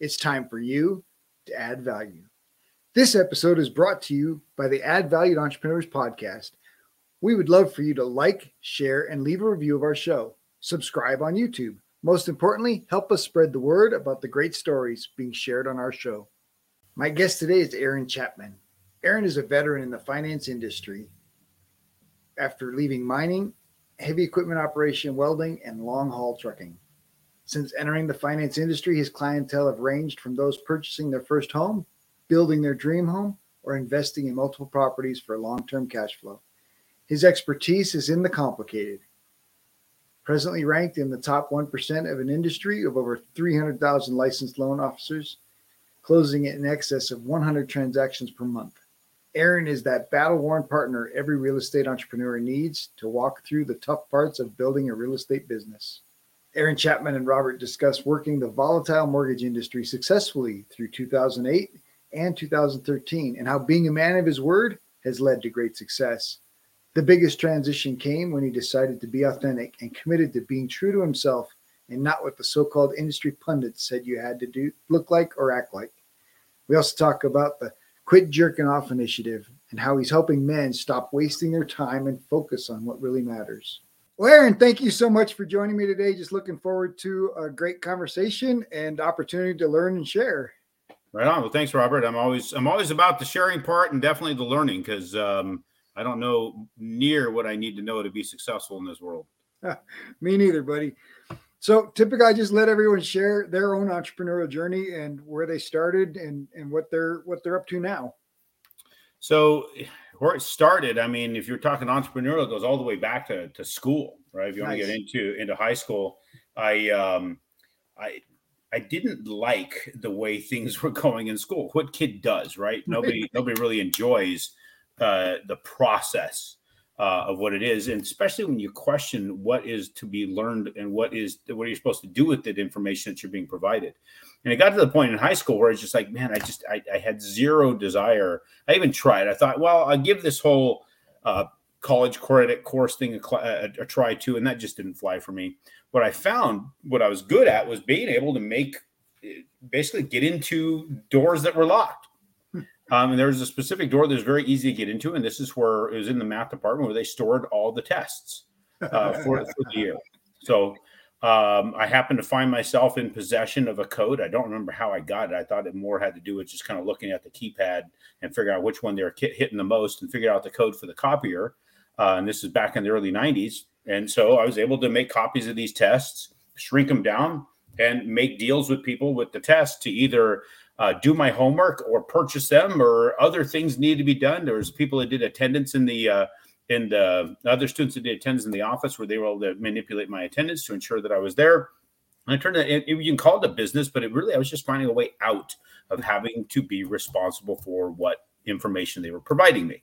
It's time for you to add value. This episode is brought to you by the Add Valued Entrepreneurs podcast. We would love for you to like, share, and leave a review of our show. Subscribe on YouTube. Most importantly, help us spread the word about the great stories being shared on our show. My guest today is Aaron Chapman. Aaron is a veteran in the finance industry after leaving mining, heavy equipment operation, welding, and long haul trucking. Since entering the finance industry, his clientele have ranged from those purchasing their first home, building their dream home, or investing in multiple properties for long term cash flow. His expertise is in the complicated. Presently ranked in the top 1% of an industry of over 300,000 licensed loan officers, closing in excess of 100 transactions per month. Aaron is that battle worn partner every real estate entrepreneur needs to walk through the tough parts of building a real estate business. Aaron Chapman and Robert discuss working the volatile mortgage industry successfully through 2008 and 2013 and how being a man of his word has led to great success. The biggest transition came when he decided to be authentic and committed to being true to himself and not what the so-called industry pundits said you had to do, look like or act like. We also talk about the quit jerking off initiative and how he's helping men stop wasting their time and focus on what really matters. Well, Aaron, thank you so much for joining me today. Just looking forward to a great conversation and opportunity to learn and share. Right on. Well, thanks, Robert. I'm always I'm always about the sharing part and definitely the learning because um, I don't know near what I need to know to be successful in this world. me neither, buddy. So typically, I just let everyone share their own entrepreneurial journey and where they started and and what they're what they're up to now. So where it started, I mean, if you're talking entrepreneurial, it goes all the way back to, to school, right? If you nice. want to get into into high school, I um, I I didn't like the way things were going in school. What kid does, right? Nobody nobody really enjoys uh, the process uh, of what it is, and especially when you question what is to be learned and what is what are you supposed to do with that information that you're being provided. And it got to the point in high school where it's just like, man, I just I, I had zero desire. I even tried. I thought, well, I'll give this whole uh, college credit course thing a, a, a, try too, and that just didn't fly for me. What I found, what I was good at, was being able to make eh, basically get into doors that were locked. Um, and there was a specific door that was very easy to get into, and this is where it was in the math department where they stored all the tests uh, for, for the year. So um, I happened to find myself in possession of a code. I don't remember how I got it. I thought it more had to do with just kind of looking at the keypad and figuring out which one they were hitting the most and figure out the code for the copier. Uh, and this is back in the early 90s. And so I was able to make copies of these tests, shrink them down, and make deals with people with the test to either uh, do my homework or purchase them or other things need to be done. There was people that did attendance in the uh, Uh, in the other students that did attendance in the office where they were able to manipulate my attendance to ensure that I was there. And it turned out it, you can call it a business, but it really I was just finding a way out of having to be responsible for what information they were providing me.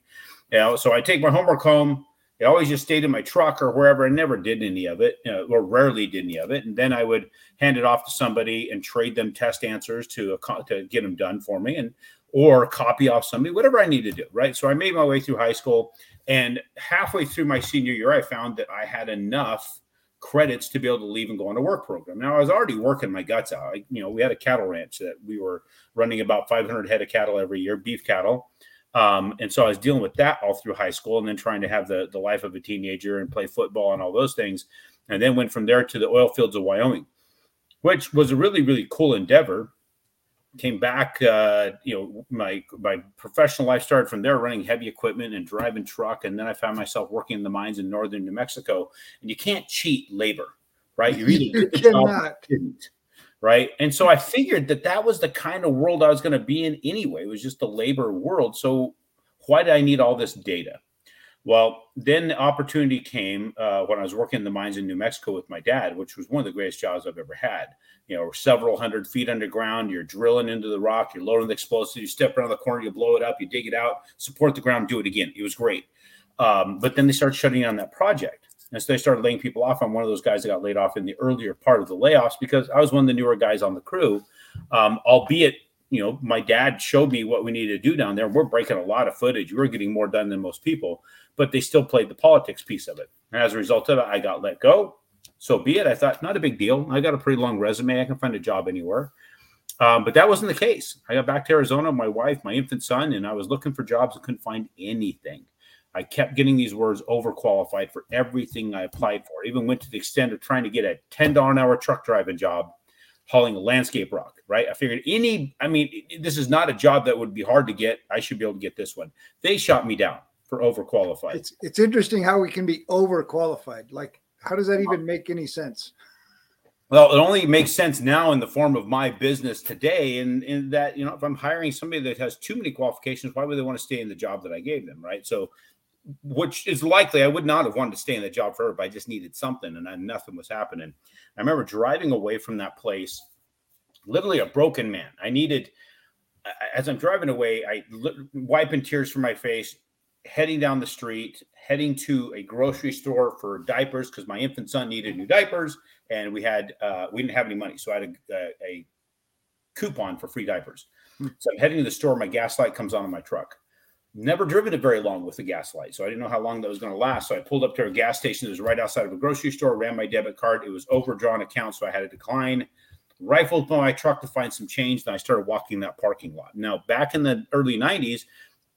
You know, so I take my homework home. It always just stayed in my truck or wherever. I never did any of it, or rarely did any of it. And then I would hand it off to somebody and trade them test answers to to get them done for me, and or copy off somebody, whatever I need to do. Right. So I made my way through high school, and halfway through my senior year, I found that I had enough credits to be able to leave and go on a work program. Now I was already working my guts out. I, you know, we had a cattle ranch that we were running about 500 head of cattle every year, beef cattle um, and so I was dealing with that all through high school and then trying to have the, the life of a teenager and play football and all those things. And then went from there to the oil fields of Wyoming, which was a really, really cool endeavor. Came back, uh, you know, my my professional life started from there, running heavy equipment and driving truck, and then I found myself working in the mines in northern New Mexico. And you can't cheat labor, right? You're either you cannot. Didn't right? And so I figured that that was the kind of world I was going to be in anyway. It was just the labor world. So why did I need all this data? Well, then the opportunity came uh, when I was working in the mines in New Mexico with my dad, which was one of the greatest jobs I've ever had. You know, several hundred feet underground, you're drilling into the rock, you're loading the explosives, you step around the corner, you blow it up, you dig it out, support the ground, do it again. It was great. Um, but then they started shutting down that project. And so they started laying people off. I'm one of those guys that got laid off in the earlier part of the layoffs because I was one of the newer guys on the crew, um, albeit you know, my dad showed me what we needed to do down there. We're breaking a lot of footage. We're getting more done than most people, but they still played the politics piece of it. And as a result of it, I got let go. So be it. I thought, not a big deal. I got a pretty long resume. I can find a job anywhere. Um, but that wasn't the case. I got back to Arizona, my wife, my infant son, and I was looking for jobs and couldn't find anything. I kept getting these words overqualified for everything I applied for. Even went to the extent of trying to get a $10 an hour truck driving job hauling a landscape rock, right? I figured any, I mean, this is not a job that would be hard to get. I should be able to get this one. They shot me down for overqualified. It's it's interesting how we can be overqualified. Like, how does that even make any sense? Well, it only makes sense now in the form of my business today. And in, in that, you know, if I'm hiring somebody that has too many qualifications, why would they want to stay in the job that I gave them? Right. So which is likely I would not have wanted to stay in the job forever, but I just needed something and I, nothing was happening. I remember driving away from that place, literally a broken man. I needed, as I'm driving away, I wiping tears from my face, heading down the street, heading to a grocery store for diapers because my infant son needed new diapers, and we had uh, we didn't have any money, so I had a, a, a coupon for free diapers. Hmm. So I'm heading to the store. My gas light comes on in my truck. Never driven it very long with the gas light, so I didn't know how long that was going to last. So I pulled up to a gas station that was right outside of a grocery store, ran my debit card. It was overdrawn account, so I had to decline. Rifled my truck to find some change, and I started walking that parking lot. Now, back in the early '90s,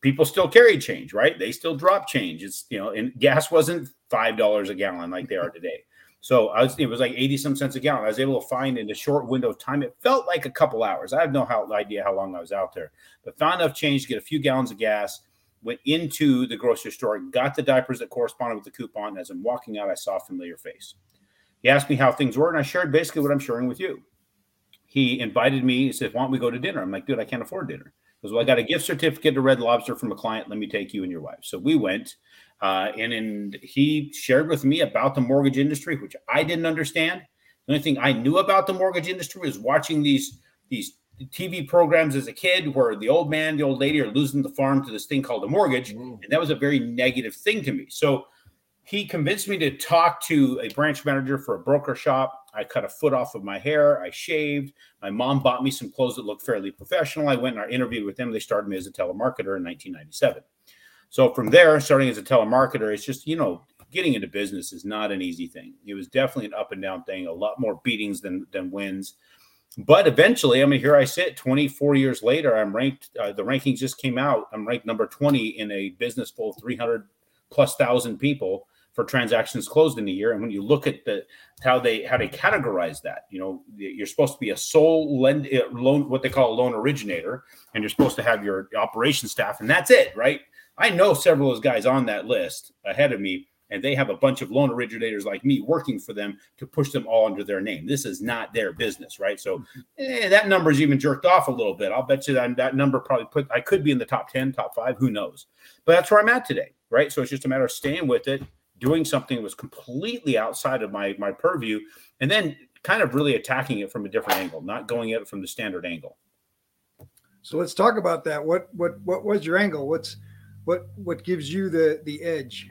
people still carried change, right? They still drop change. It's you know, and gas wasn't five dollars a gallon like they are today. So I was, it was like 80 some cents a gallon. I was able to find in a short window of time. It felt like a couple hours. I have no how, idea how long I was out there, but found enough change to get a few gallons of gas went into the grocery store, got the diapers that corresponded with the coupon. As I'm walking out, I saw a familiar face. He asked me how things were, and I shared basically what I'm sharing with you. He invited me. He said, "Why don't we go to dinner?" I'm like, "Dude, I can't afford dinner." Goes, "Well, I got a gift certificate to Red Lobster from a client. Let me take you and your wife." So we went, uh, and and he shared with me about the mortgage industry, which I didn't understand. The only thing I knew about the mortgage industry was watching these these TV programs as a kid where the old man, the old lady are losing the farm to this thing called a mortgage. Mm. And that was a very negative thing to me. So he convinced me to talk to a branch manager for a broker shop. I cut a foot off of my hair. I shaved. My mom bought me some clothes that looked fairly professional. I went and I interviewed with them. They started me as a telemarketer in 1997. So from there, starting as a telemarketer, it's just, you know, getting into business is not an easy thing. It was definitely an up and down thing, a lot more beatings than, than wins but eventually, I mean, here I sit 24 years later. I'm ranked, uh, the rankings just came out. I'm ranked number 20 in a business full of 300 plus thousand people for transactions closed in a year. And when you look at the how they how they categorize that, you know, you're supposed to be a sole lend uh, loan, what they call a loan originator, and you're supposed to have your operation staff, and that's it, right? I know several of those guys on that list ahead of me and they have a bunch of loan originators like me working for them to push them all under their name. This is not their business, right? So eh, that number's even jerked off a little bit. I'll bet you that that number probably put I could be in the top 10, top five, who knows? But that's where I'm at today, right? So it's just a matter of staying with it, doing something that was completely outside of my my purview, and then kind of really attacking it from a different angle, not going at it from the standard angle. So let's talk about that. What what what was your angle? What's what what gives you the the edge?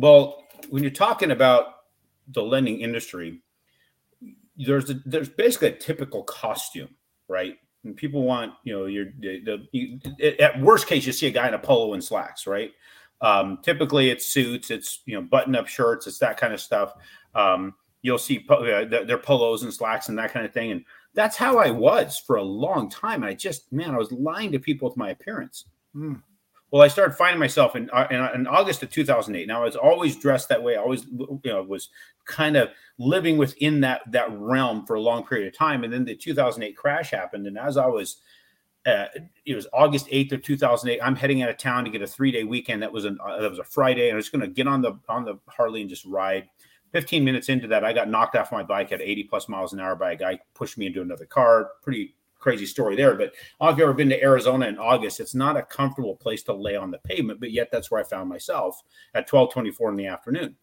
Well, when you're talking about the lending industry, there's a, there's basically a typical costume, right? And people want, you know, you're the, you, at worst case, you see a guy in a polo and slacks, right? Um, typically, it's suits, it's you know, button-up shirts, it's that kind of stuff. Um, you'll see po- uh, their polos and slacks and that kind of thing, and that's how I was for a long time. I just, man, I was lying to people with my appearance. Mm. Well, I started finding myself in, uh, in, in August of 2008. Now I was always dressed that way. I always, you know, was kind of living within that that realm for a long period of time. And then the 2008 crash happened, and as I was, uh, it was August 8th of 2008. I'm heading out of town to get a three day weekend. That was an uh, that was a Friday, and I was going to get on the on the Harley and just ride. 15 minutes into that, I got knocked off my bike at 80 plus miles an hour by a guy pushed me into another car. Pretty crazy story there. But you've ever been to Arizona in August, it's not a comfortable place to lay on the pavement, but yet that's where I found myself at 1224 in the afternoon.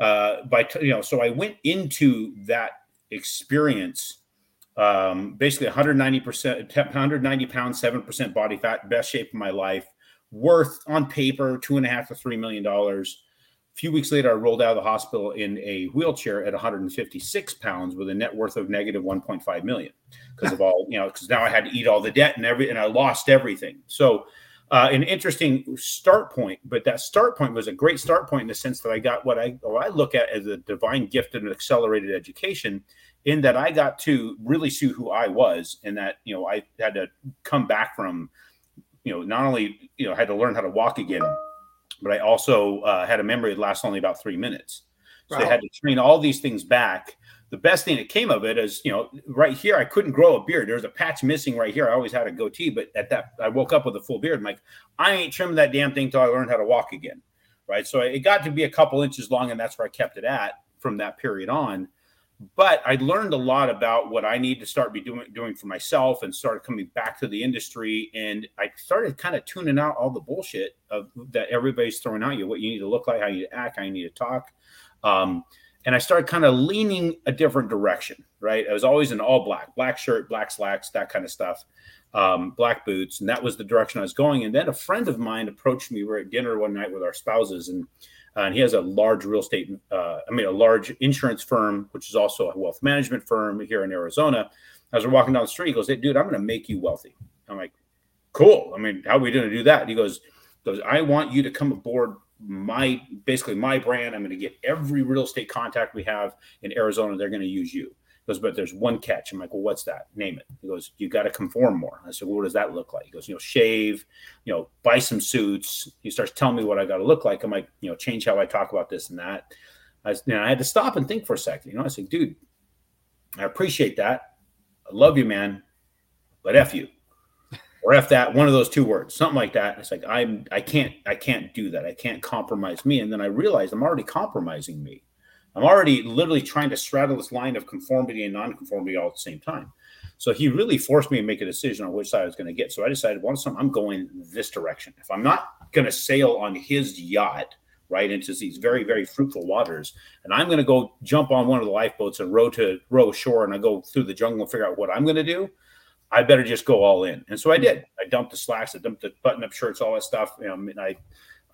Uh, by, you know, so I went into that experience um, basically 190%, 190 pounds, 7% body fat, best shape of my life, worth on paper two and a half to three million dollars a few weeks later, I rolled out of the hospital in a wheelchair at 156 pounds with a net worth of negative 1.5 million because of all, you know, because now I had to eat all the debt and every, and I lost everything. So, uh, an interesting start point, but that start point was a great start point in the sense that I got what I, what I look at as a divine gift and an accelerated education in that I got to really see who I was and that, you know, I had to come back from, you know, not only, you know, had to learn how to walk again, but I also uh, had a memory that lasts only about three minutes. So wow. I had to train all these things back. The best thing that came of it is, you know, right here, I couldn't grow a beard. There's a patch missing right here. I always had a goatee, but at that, I woke up with a full beard. I'm like, I ain't trimmed that damn thing till I learned how to walk again. Right. So it got to be a couple inches long, and that's where I kept it at from that period on but I learned a lot about what I need to start be doing doing for myself and started coming back to the industry. And I started kind of tuning out all the bullshit of that everybody's throwing at you what you need to look like how you need to act how you need to talk. Um, and I started kind of leaning a different direction right? I was always in all black black shirt black slacks that kind of stuff um, black boots. And that was the direction I was going. And then a friend of mine approached me. We were at dinner one night with our spouses. And uh, and he has a large real estate, uh, I mean, a large insurance firm, which is also a wealth management firm here in Arizona. As we're walking down the street, he goes, Hey, dude, I'm going to make you wealthy. I'm like, Cool. I mean, how are we going to do that? He goes, goes, I want you to come aboard my basically my brand. I'm going to get every real estate contact we have in Arizona. They're going to use you goes, but there's one catch. I'm like, well, what's that? Name it. He goes, you got to conform more. I said, well, what does that look like? He goes, you know, shave, you know, buy some suits. He starts telling me what I got to look like. I'm like, you know, change how I talk about this and that. I, you I had to stop and think for a second. You know, I said, dude, I appreciate that. I love you, man, but f you or f that. One of those two words, something like that. It's like I'm, I can't, I can't do that. I can't compromise me. And then I realized I'm already compromising me. I'm already literally trying to straddle this line of conformity and nonconformity all at the same time. So he really forced me to make a decision on which side I was going to get. So I decided, once I'm going this direction. If I'm not going to sail on his yacht right into these very very fruitful waters, and I'm going to go jump on one of the lifeboats and row to row ashore, and I go through the jungle and figure out what I'm going to do. I better just go all in. And so I did. I dumped the slacks, I dumped the button-up shirts, all that stuff. You know, and I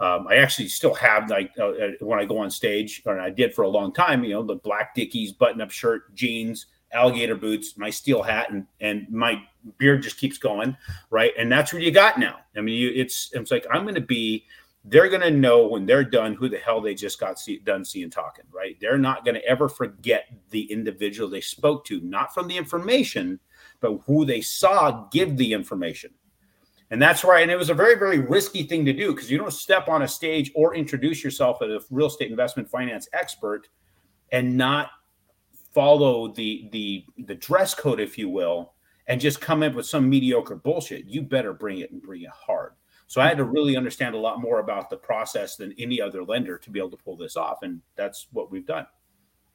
um, I actually still have like uh, uh, when I go on stage, and I did for a long time. You know, the black Dickies button-up shirt, jeans, alligator boots, my steel hat, and and my beard just keeps going, right? And that's what you got now. I mean, you, it's it's like I'm going to be. They're going to know when they're done who the hell they just got see, done seeing talking, right? They're not going to ever forget the individual they spoke to, not from the information, but who they saw give the information and that's right. And it was a very, very risky thing to do because you don't step on a stage or introduce yourself as a real estate investment finance expert and not follow the the the dress code, if you will, and just come in with some mediocre bullshit. You better bring it and bring it hard. So I had to really understand a lot more about the process than any other lender to be able to pull this off. And that's what we've done.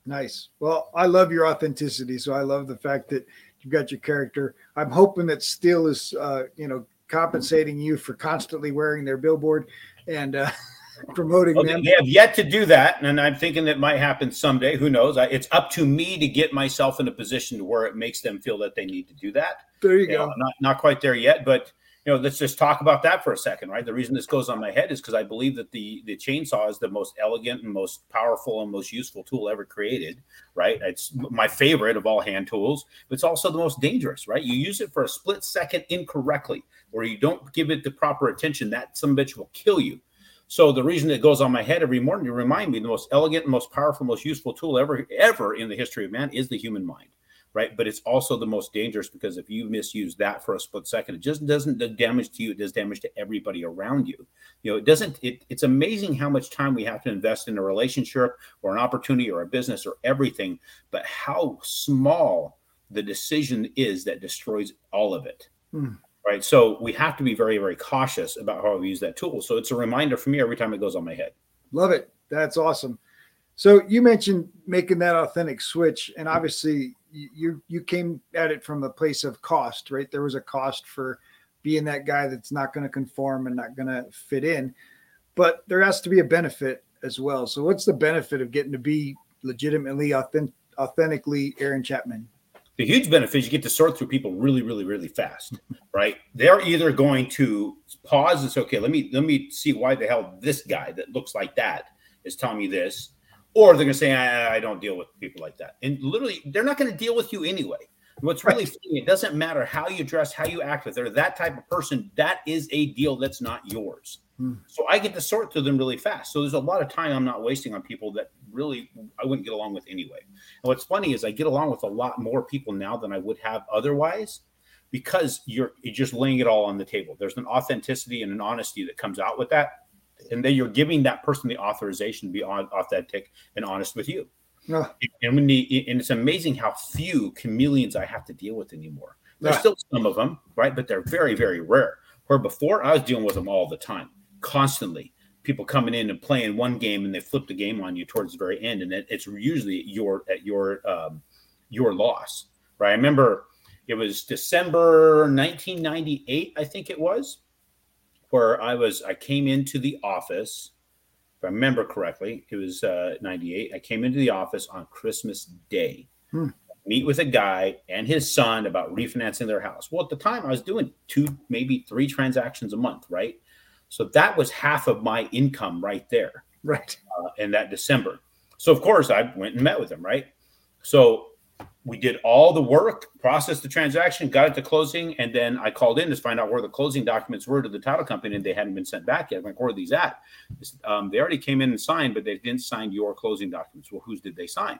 Nice. Well, I love your authenticity. So I love the fact that you've got your character. I'm hoping that Stihl is, uh, you know, compensating you for constantly wearing their billboard and uh, promoting okay, them. They have yet to do that, and I'm thinking that might happen someday. Who knows? It's up to me to get myself in a position to where it makes them feel that they need to do that. There you, you go. Know, not not quite there yet, but you know, let's just talk about that for a second, right? The reason this goes on my head is because I believe that the the chainsaw is the most elegant and most powerful and most useful tool ever created, right? It's my favorite of all hand tools, but it's also the most dangerous, right? You use it for a split second incorrectly, or you don't give it the proper attention, that some bitch will kill you. So the reason it goes on my head every morning to remind me the most elegant, most powerful, most useful tool ever ever in the history of man is the human mind right? But it's also the most dangerous because if you misuse that for a split second, it just doesn't do damage to you; it does damage to everybody around you. You know, it doesn't. It, it's amazing how much time we have to invest in a relationship or an opportunity or a business or everything, but how small the decision is that destroys all of it. Hmm. Right. So we have to be very, very cautious about how we use that tool. So it's a reminder for me every time it goes on my head. Love it. That's awesome. So you mentioned making that authentic switch, and obviously you you came at it from a place of cost, right? There was a cost for being that guy that's not going to conform and not going to fit in, but there has to be a benefit as well. So what's the benefit of getting to be legitimately authentic, authentically Aaron Chapman? The huge benefit is you get to sort through people really, really, really fast, right? They're either going to pause and say, okay, let me let me see why the hell this guy that looks like that is telling me this or they're going to say, I, I, don't deal with people like that. And literally, they're not going to deal with you anyway. What's really funny, it doesn't matter how you dress, how you act. If they're that type of person, that is a deal that's not yours. Hmm. So I get to sort through them really fast. So there's a lot of time I'm not wasting on people that really I wouldn't get along with anyway. And what's funny is I get along with a lot more people now than I would have otherwise because you're, you're just laying it all on the table. There's an authenticity and an honesty that comes out with that and then you're giving that person the authorization to be authentic and honest with you. No. And when the, and it's amazing how few chameleons I have to deal with anymore. There's still some of them, right? But they're very, very rare. Where before I was dealing with them all the time, constantly. People coming in and playing one game and they flip the game on you towards the very end, and it, it's usually your at your um, your loss, right? I remember it was December 1998, I think it was where I was, I came into the office. If I remember correctly, it was uh, 98. I came into the office on Christmas Day. Hmm. Meet with a guy and his son about refinancing their house. Well, at the time, I was doing two, maybe three transactions a month, right? So that was half of my income right there, right? Uh, in that December. So of course, I went and met with him, right? So we did all the work, processed the transaction, got it to closing, and then I called in to find out where the closing documents were to the title company, and they hadn't been sent back yet. I'm like, where are these at? Um, they already came in and signed, but they didn't sign your closing documents. Well, whose did they sign?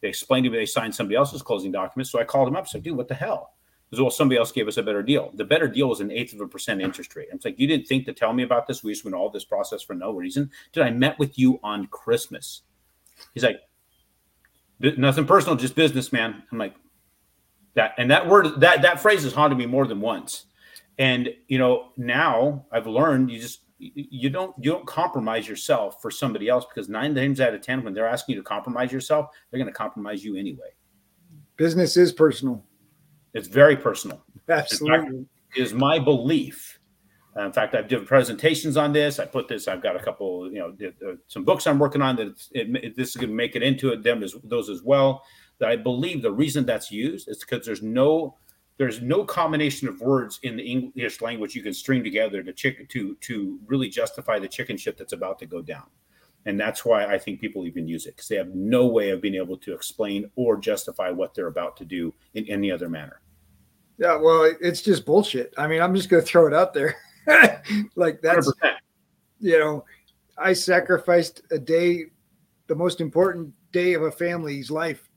They explained to me they signed somebody else's closing documents. So I called them up. Said, dude, what the hell? Well, somebody else gave us a better deal. The better deal was an eighth of a percent interest rate. I'm like, you didn't think to tell me about this? We just went all this process for no reason. Did I met with you on Christmas? He's like, nothing personal, just business, man. I'm like, that and that word that that phrase has haunted me more than once. And you know, now I've learned you just you don't you don't compromise yourself for somebody else because nine times out of ten, when they're asking you to compromise yourself, they're going to compromise you anyway. Business is personal. It's very personal. Absolutely, is my belief. Uh, in fact, I've done presentations on this. I put this. I've got a couple, you know, uh, some books I'm working on that it, it, this is going to make it into it, them as those as well that I believe the reason that's used is because there's no there's no combination of words in the English language you can string together to chicken to to really justify the chicken shit that's about to go down. And that's why I think people even use it because they have no way of being able to explain or justify what they're about to do in any other manner. Yeah, well, it's just bullshit. I mean, I'm just going to throw it out there. like that's 100%. you know, I sacrificed a day, the most important day of a family's life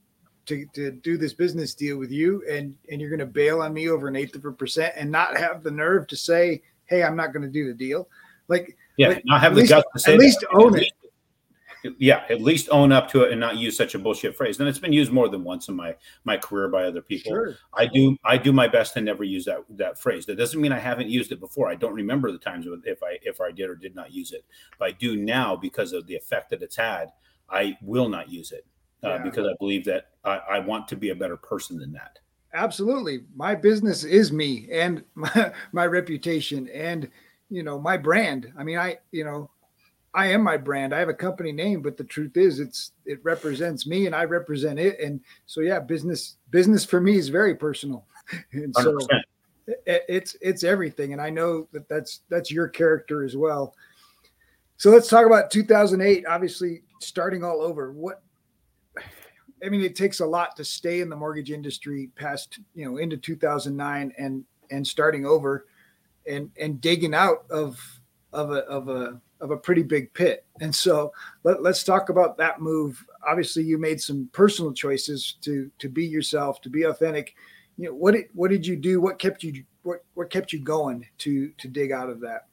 to, to do this business deal with you and and you're going to bail on me over an eighth of a percent and not have the nerve to say hey i'm not going to do the deal like yeah like, not have the least, guts to say at least own it yeah at least own up to it and not use such a bullshit phrase and it's been used more than once in my my career by other people sure. i do i do my best to never use that that phrase that doesn't mean i haven't used it before i don't remember the times if i if i did or did not use it but i do now because of the effect that it's had i will not use it uh, yeah. because I believe that I, I, want to be a better person than that. Absolutely, my business is me and my, my reputation and you know my brand. I mean, I you know I am my brand. I have a company name, but the truth is, it's it represents me, and I represent it. And so, yeah, business business for me is very personal, and so it, it's it's everything. And I know that that's that's your character as well. So let's talk about 2008. Obviously, starting all over. What I mean, it takes a lot to stay in the mortgage industry past, you know, into 2009 and and starting over and and digging out of of a of a of a pretty big pit. And so let, let's talk about that move. Obviously, you made some personal choices to to be yourself, to be authentic. You know, what did what did you do? What kept you what what kept you going to to dig out of that?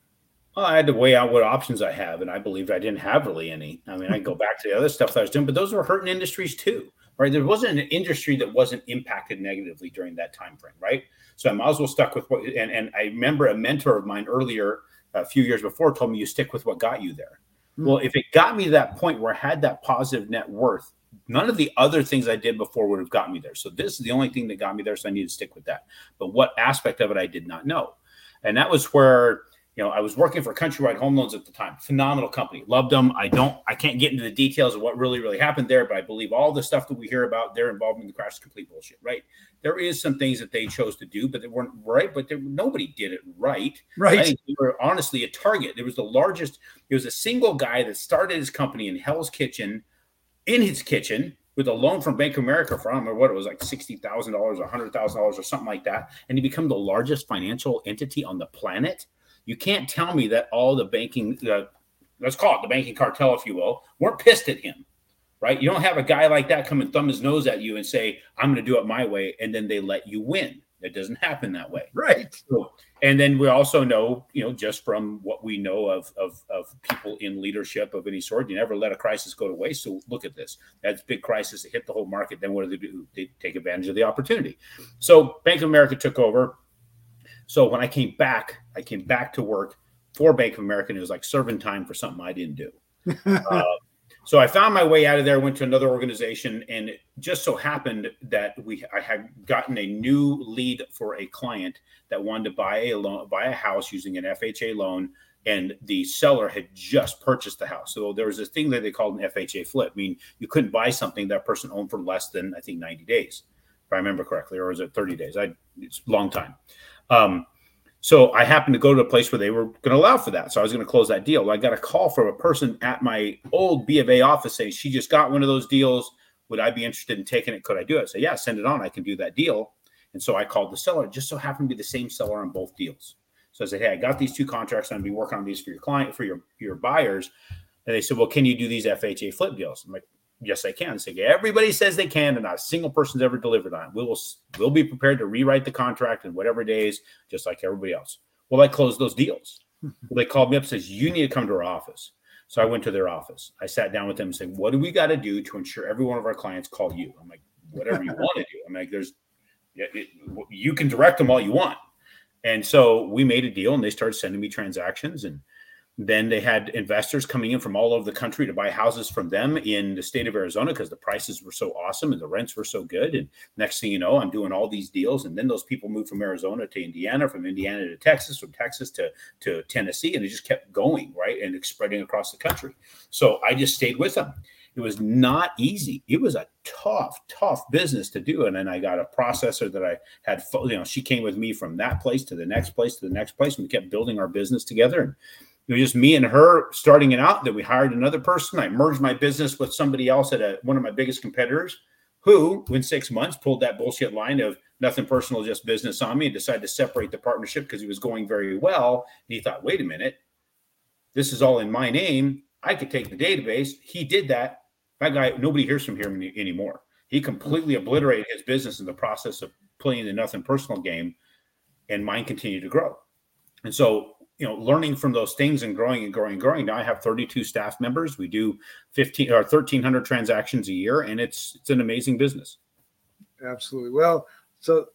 Well, I had to weigh out what options I have, and I believed I didn't have really any. I mean, I go back to the other stuff that I was doing, but those were hurting industries too right? There wasn't an industry that wasn't impacted negatively during that time frame, right? So I might as well stuck with what. And, and I remember a mentor of mine earlier, a few years before, told me you stick with what got you there. Hmm. Well, if it got me to that point where I had that positive net worth, none of the other things I did before would have got me there. So this is the only thing that got me there. So I need to stick with that. But what aspect of it I did not know. And that was where you know, I was working for Countrywide Home Loans at the time. Phenomenal company. Loved them. I don't, I can't get into the details of what really, really happened there, but I believe all the stuff that we hear about their involvement in the crash is complete bullshit, right? There is some things that they chose to do, but they weren't right, but there, nobody did it right. Right. they were honestly a target. There was the largest, it was a single guy that started his company in Hell's Kitchen, in his kitchen, with a loan from Bank of America from, or what it was like $60,000 or $100,000 or something like that. And he became the largest financial entity on the planet you can't tell me that all the banking, uh, let's call it the banking cartel, if you will, weren't pissed at him, right? You don't have a guy like that come and thumb his nose at you and say, I'm going to do it my way. And then they let you win. It doesn't happen that way. Right. So, and then we also know, you know, just from what we know of, of, of people in leadership of any sort, you never let a crisis go to waste. So look at this. That's big crisis. It hit the whole market. Then what do they do? They take advantage of the opportunity. So Bank of America took over so when I came back, I came back to work for Bank of America. And it was like serving time for something I didn't do. uh, so I found my way out of there, went to another organization, and it just so happened that we I had gotten a new lead for a client that wanted to buy a loan, buy a house using an FHA loan, and the seller had just purchased the house. So there was this thing that they called an FHA flip. I mean, you couldn't buy something that person owned for less than I think 90 days, if I remember correctly, or was it 30 days? I it's a long time. Um, so I happened to go to a place where they were going to allow for that. So I was going to close that deal. I got a call from a person at my old B of A office saying she just got one of those deals. Would I be interested in taking it? Could I do it? Say, yeah, send it on. I can do that deal. And so I called the seller. It just so happened to be the same seller on both deals. So I said, hey, I got these two contracts. I'm going to be working on these for your client, for your, your buyers. And they said, well, can you do these FHA flip deals? I'm like, yes, I can. Say, everybody says they can, and not a single person's ever delivered on it. We will we'll be prepared to rewrite the contract in whatever days, just like everybody else. Well, I closed those deals. well, they called me up says, you need to come to our office. So I went to their office. I sat down with them and said, what do we got to do to ensure every one of our clients call you? I'm like, whatever you want to do. I'm like, there's, it, you can direct them all you want. And so we made a deal and they started sending me transactions and then they had investors coming in from all over the country to buy houses from them in the state of Arizona because the prices were so awesome and the rents were so good. And next thing you know, I'm doing all these deals. And then those people moved from Arizona to Indiana, from Indiana to Texas, from Texas to, to Tennessee. And it just kept going, right? And spreading across the country. So I just stayed with them. It was not easy. It was a tough, tough business to do. And then I got a processor that I had, you know, she came with me from that place to the next place to the next place. And we kept building our business together. And it was just me and her starting it out. Then we hired another person. I merged my business with somebody else at a, one of my biggest competitors, who, in six months, pulled that bullshit line of nothing personal, just business on me, and decided to separate the partnership because he was going very well. And he thought, wait a minute, this is all in my name. I could take the database. He did that. That guy, nobody hears from him anymore. He completely obliterated his business in the process of playing the nothing personal game, and mine continued to grow. And so you know learning from those things and growing and growing and growing. Now i have 32 staff members. We do 15 or 1300 transactions a year and it's it's an amazing business. Absolutely. Well so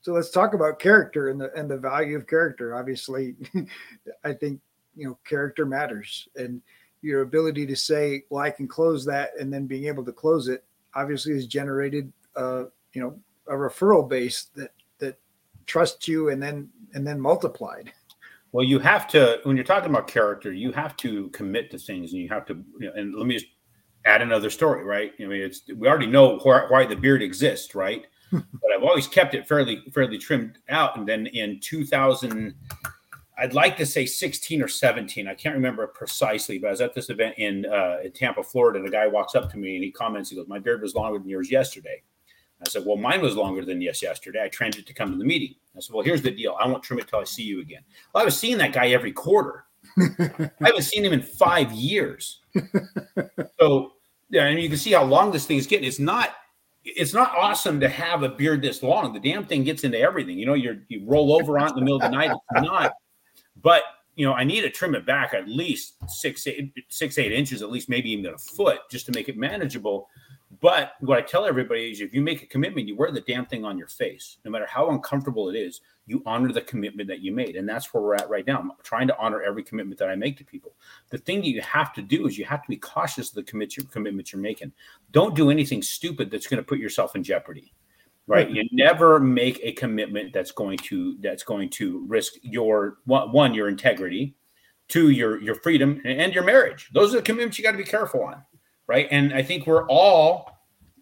so let's talk about character and the and the value of character. Obviously i think you know character matters and your ability to say well i can close that and then being able to close it obviously has generated uh you know a referral base that that trusts you and then and then multiplied well, you have to when you're talking about character, you have to commit to things, and you have to. You know, and let me just add another story, right? I mean, it's we already know why, why the beard exists, right? but I've always kept it fairly fairly trimmed out. And then in 2000, I'd like to say 16 or 17, I can't remember precisely, but I was at this event in uh, in Tampa, Florida, and a guy walks up to me and he comments, he goes, "My beard was longer than yours yesterday." I said, Well, mine was longer than yes yesterday. I trained it to come to the meeting. I said, Well, here's the deal. I won't trim it till I see you again. Well, I was seeing that guy every quarter. I haven't seen him in five years. so yeah, and you can see how long this thing is getting. It's not it's not awesome to have a beard this long. The damn thing gets into everything. You know, you you roll over on it in the middle of the night. It's not. But you know, I need to trim it back at least six, eight, six, eight inches, at least maybe even a foot, just to make it manageable But what I tell everybody is if you make a commitment, you wear the damn thing on your face. No matter how uncomfortable it is, you honor the commitment that you made. And that's where we're at right now. I'm trying to honor every commitment that I make to people. The thing that you have to do is you have to be cautious of the commit commitments you're making. Don't do anything stupid that's going to put yourself in jeopardy. Right. You never make a commitment that's going to that's going to risk your one, your integrity, two, your your freedom and your marriage. Those are the commitments you got to be careful on right? And I think we're all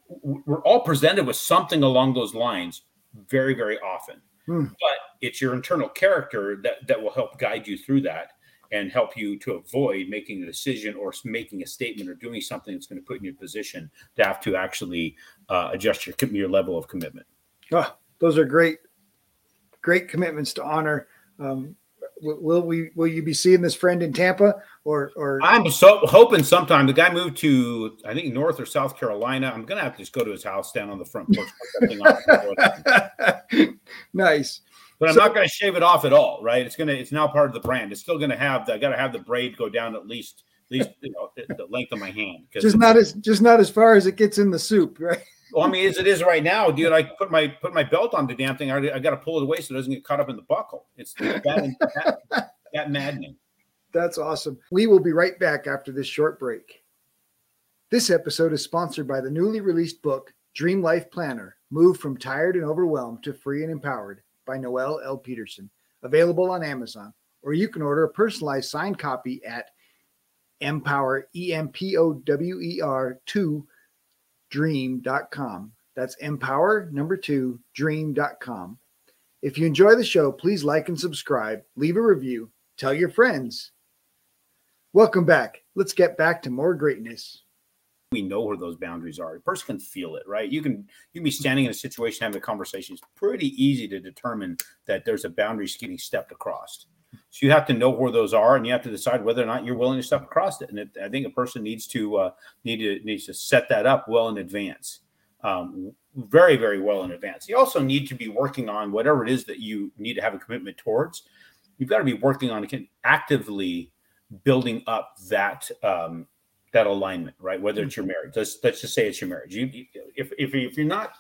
we're all presented with something along those lines very very often. Hmm. But it's your internal character that that will help guide you through that and help you to avoid making a decision or making a statement or doing something that's going to put you in a position to have to actually uh, adjust your your level of commitment. Oh, those are great, great commitments to honor. Um, will we will you be seeing this friend in Tampa or or I'm so hoping sometime the guy moved to I think North or South Carolina. I'm gonna have to just go to his house, stand on the front porch, nice. But I'm so, not going to shave it off at all, right? It's gonna it's now part of the brand. It's still going to have the, I got to have the braid go down at least at least you know the length of my hand. Just not as just not as far as it gets in the soup, right? Well, I mean, as it is right now, dude, I put my put my belt on the damn thing. I, I got to pull it away so it doesn't get caught up in the buckle. It's that, that, that maddening. That's awesome. We will be right back after this short break. This episode is sponsored by the newly released book, Dream Life Planner Move from Tired and Overwhelmed to Free and Empowered by Noel L. Peterson, available on Amazon, or you can order a personalized signed copy at empower, E M P O W E R 2 dream.com. That's empower number two dream.com. If you enjoy the show, please like and subscribe, leave a review, tell your friends. Welcome back. Let's get back to more greatness. We know where those boundaries are. A person can feel it, right? You can you can be standing in a situation having a conversation. It's pretty easy to determine that there's a boundary getting stepped across. So you have to know where those are, and you have to decide whether or not you're willing to step across it. And it, I think a person needs to uh, need to needs to set that up well in advance, um, very very well in advance. You also need to be working on whatever it is that you need to have a commitment towards. You've got to be working on actively building up that um, that alignment, right? Whether it's your marriage, let's let's just say it's your marriage. You, if if if you're not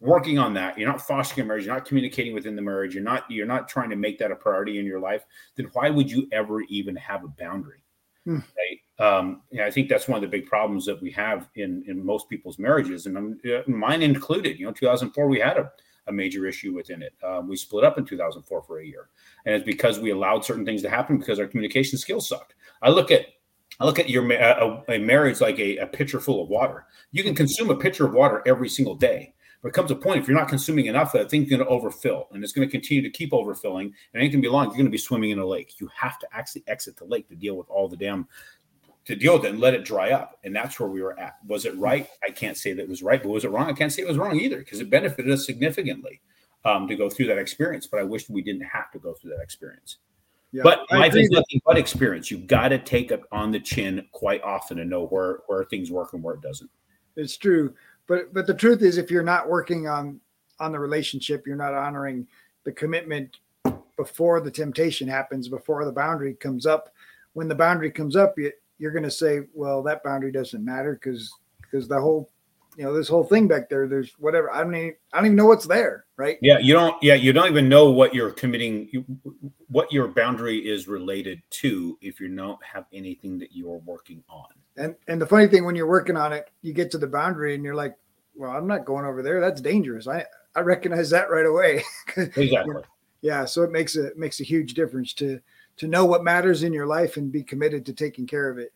working on that. You're not fostering a marriage. You're not communicating within the marriage. You're not you're not trying to make that a priority in your life. Then why would you ever even have a boundary hmm. right? Um i think that's one of the big problems that we have in in most people's marriages and um, mine included. You know 2004 we had a, a major issue within it. Um, we split up in 2004 for a year and it's because we allowed certain things to happen because our communication skills sucked. I look at I look at your a, a marriage like a, a pitcher full of water. You can consume a pitcher of water every single day, but it comes a point if you're not consuming enough, that thing's going to overfill, and it's going to continue to keep overfilling. And it ain't going to be long. You're going to be swimming in a lake. You have to actually exit the lake to deal with all the damn to deal with it and let it dry up. And that's where we were at. Was it right? I can't say that it was right, but was it wrong? I can't say it was wrong either because it benefited us significantly um, to go through that experience. But I wish we didn't have to go through that experience. Yeah, but life is nothing but experience. You've got to take it on the chin quite often to know where where things work and where it doesn't. It's true. But but the truth is, if you're not working on on the relationship, you're not honoring the commitment before the temptation happens, before the boundary comes up. When the boundary comes up, you, you're going to say, "Well, that boundary doesn't matter because because the whole you know this whole thing back there there's whatever i don't even i don't even know what's there right? Yeah you don't yeah you don't even know what you're committing what your boundary is related to if you don't have anything that you're working on. And and the funny thing when you're working on it you get to the boundary and you're like well i'm not going over there that's dangerous i i recognize that right away. Exactly. Yeah so it makes a makes a huge difference to to know what matters in your life and be committed to taking care of it.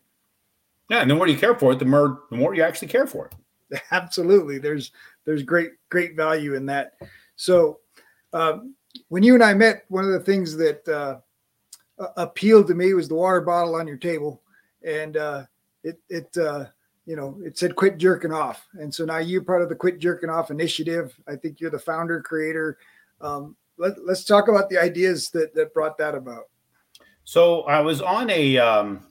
Yeah and the more you care for it the more the more you actually care for it absolutely. There's there's great great value in that. So um, when you and i met one of the things that uh, appealed to me was the water bottle on your table. And uh, it it uh, you know it said quit jerking off. And so now you're part of the quit jerking off initiative. I think you're the founder creator. Um, let, us talk about the ideas that that brought that about. So i was on a um,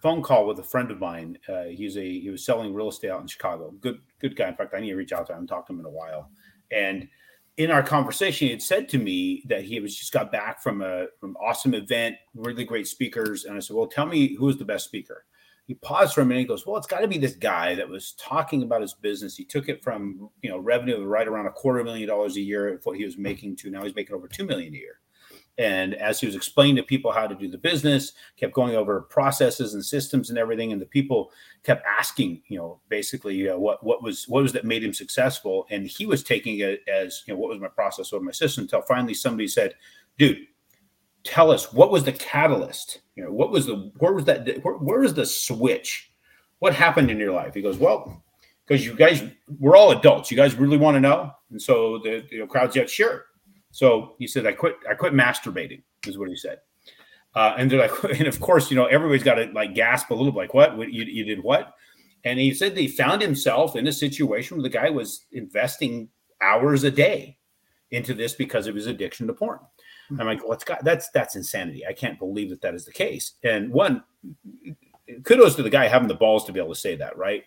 phone call with a friend of mine. Uh, he's a he was selling real estate out in Chicago. Good good guy. In fact, I need to reach out to him, talk to him in a while. And in our conversation, he had said to me that he was just got back from a from awesome event, really great speakers. And I said, "Well, tell me who is the best speaker." he paused for a minute. He goes, "Well, it's got to be this guy that was talking about his business. He took it from you know revenue of right around a quarter million dollars a year, what he was making to now he's making over two million a year." And as he was explaining to people how to do the business, kept going over processes and systems and everything, and the people kept asking, you know, basically what what was what was that made him successful, and he was taking it as you know what was my process, was my system, until finally somebody said, "Dude, tell us what was the catalyst? You know, what was the where was that where, where was the switch? What happened in your life?" He goes, "Well." Because you guys, we're all adults. You guys really want to know, and so the you know, crowd said, "Sure." So he said, I quit, I quit masturbating, is what he said. Uh, and they're like, and of course, you know, everybody's got to like gasp a little bit, like, what? you, you did what? And he said he found himself in a situation where the guy was investing hours a day into this because of his addiction to porn. I'm like, what's well, got that's that's insanity. I can't believe that that is the case. And one, kudos to the guy having the balls to be able to say that, right?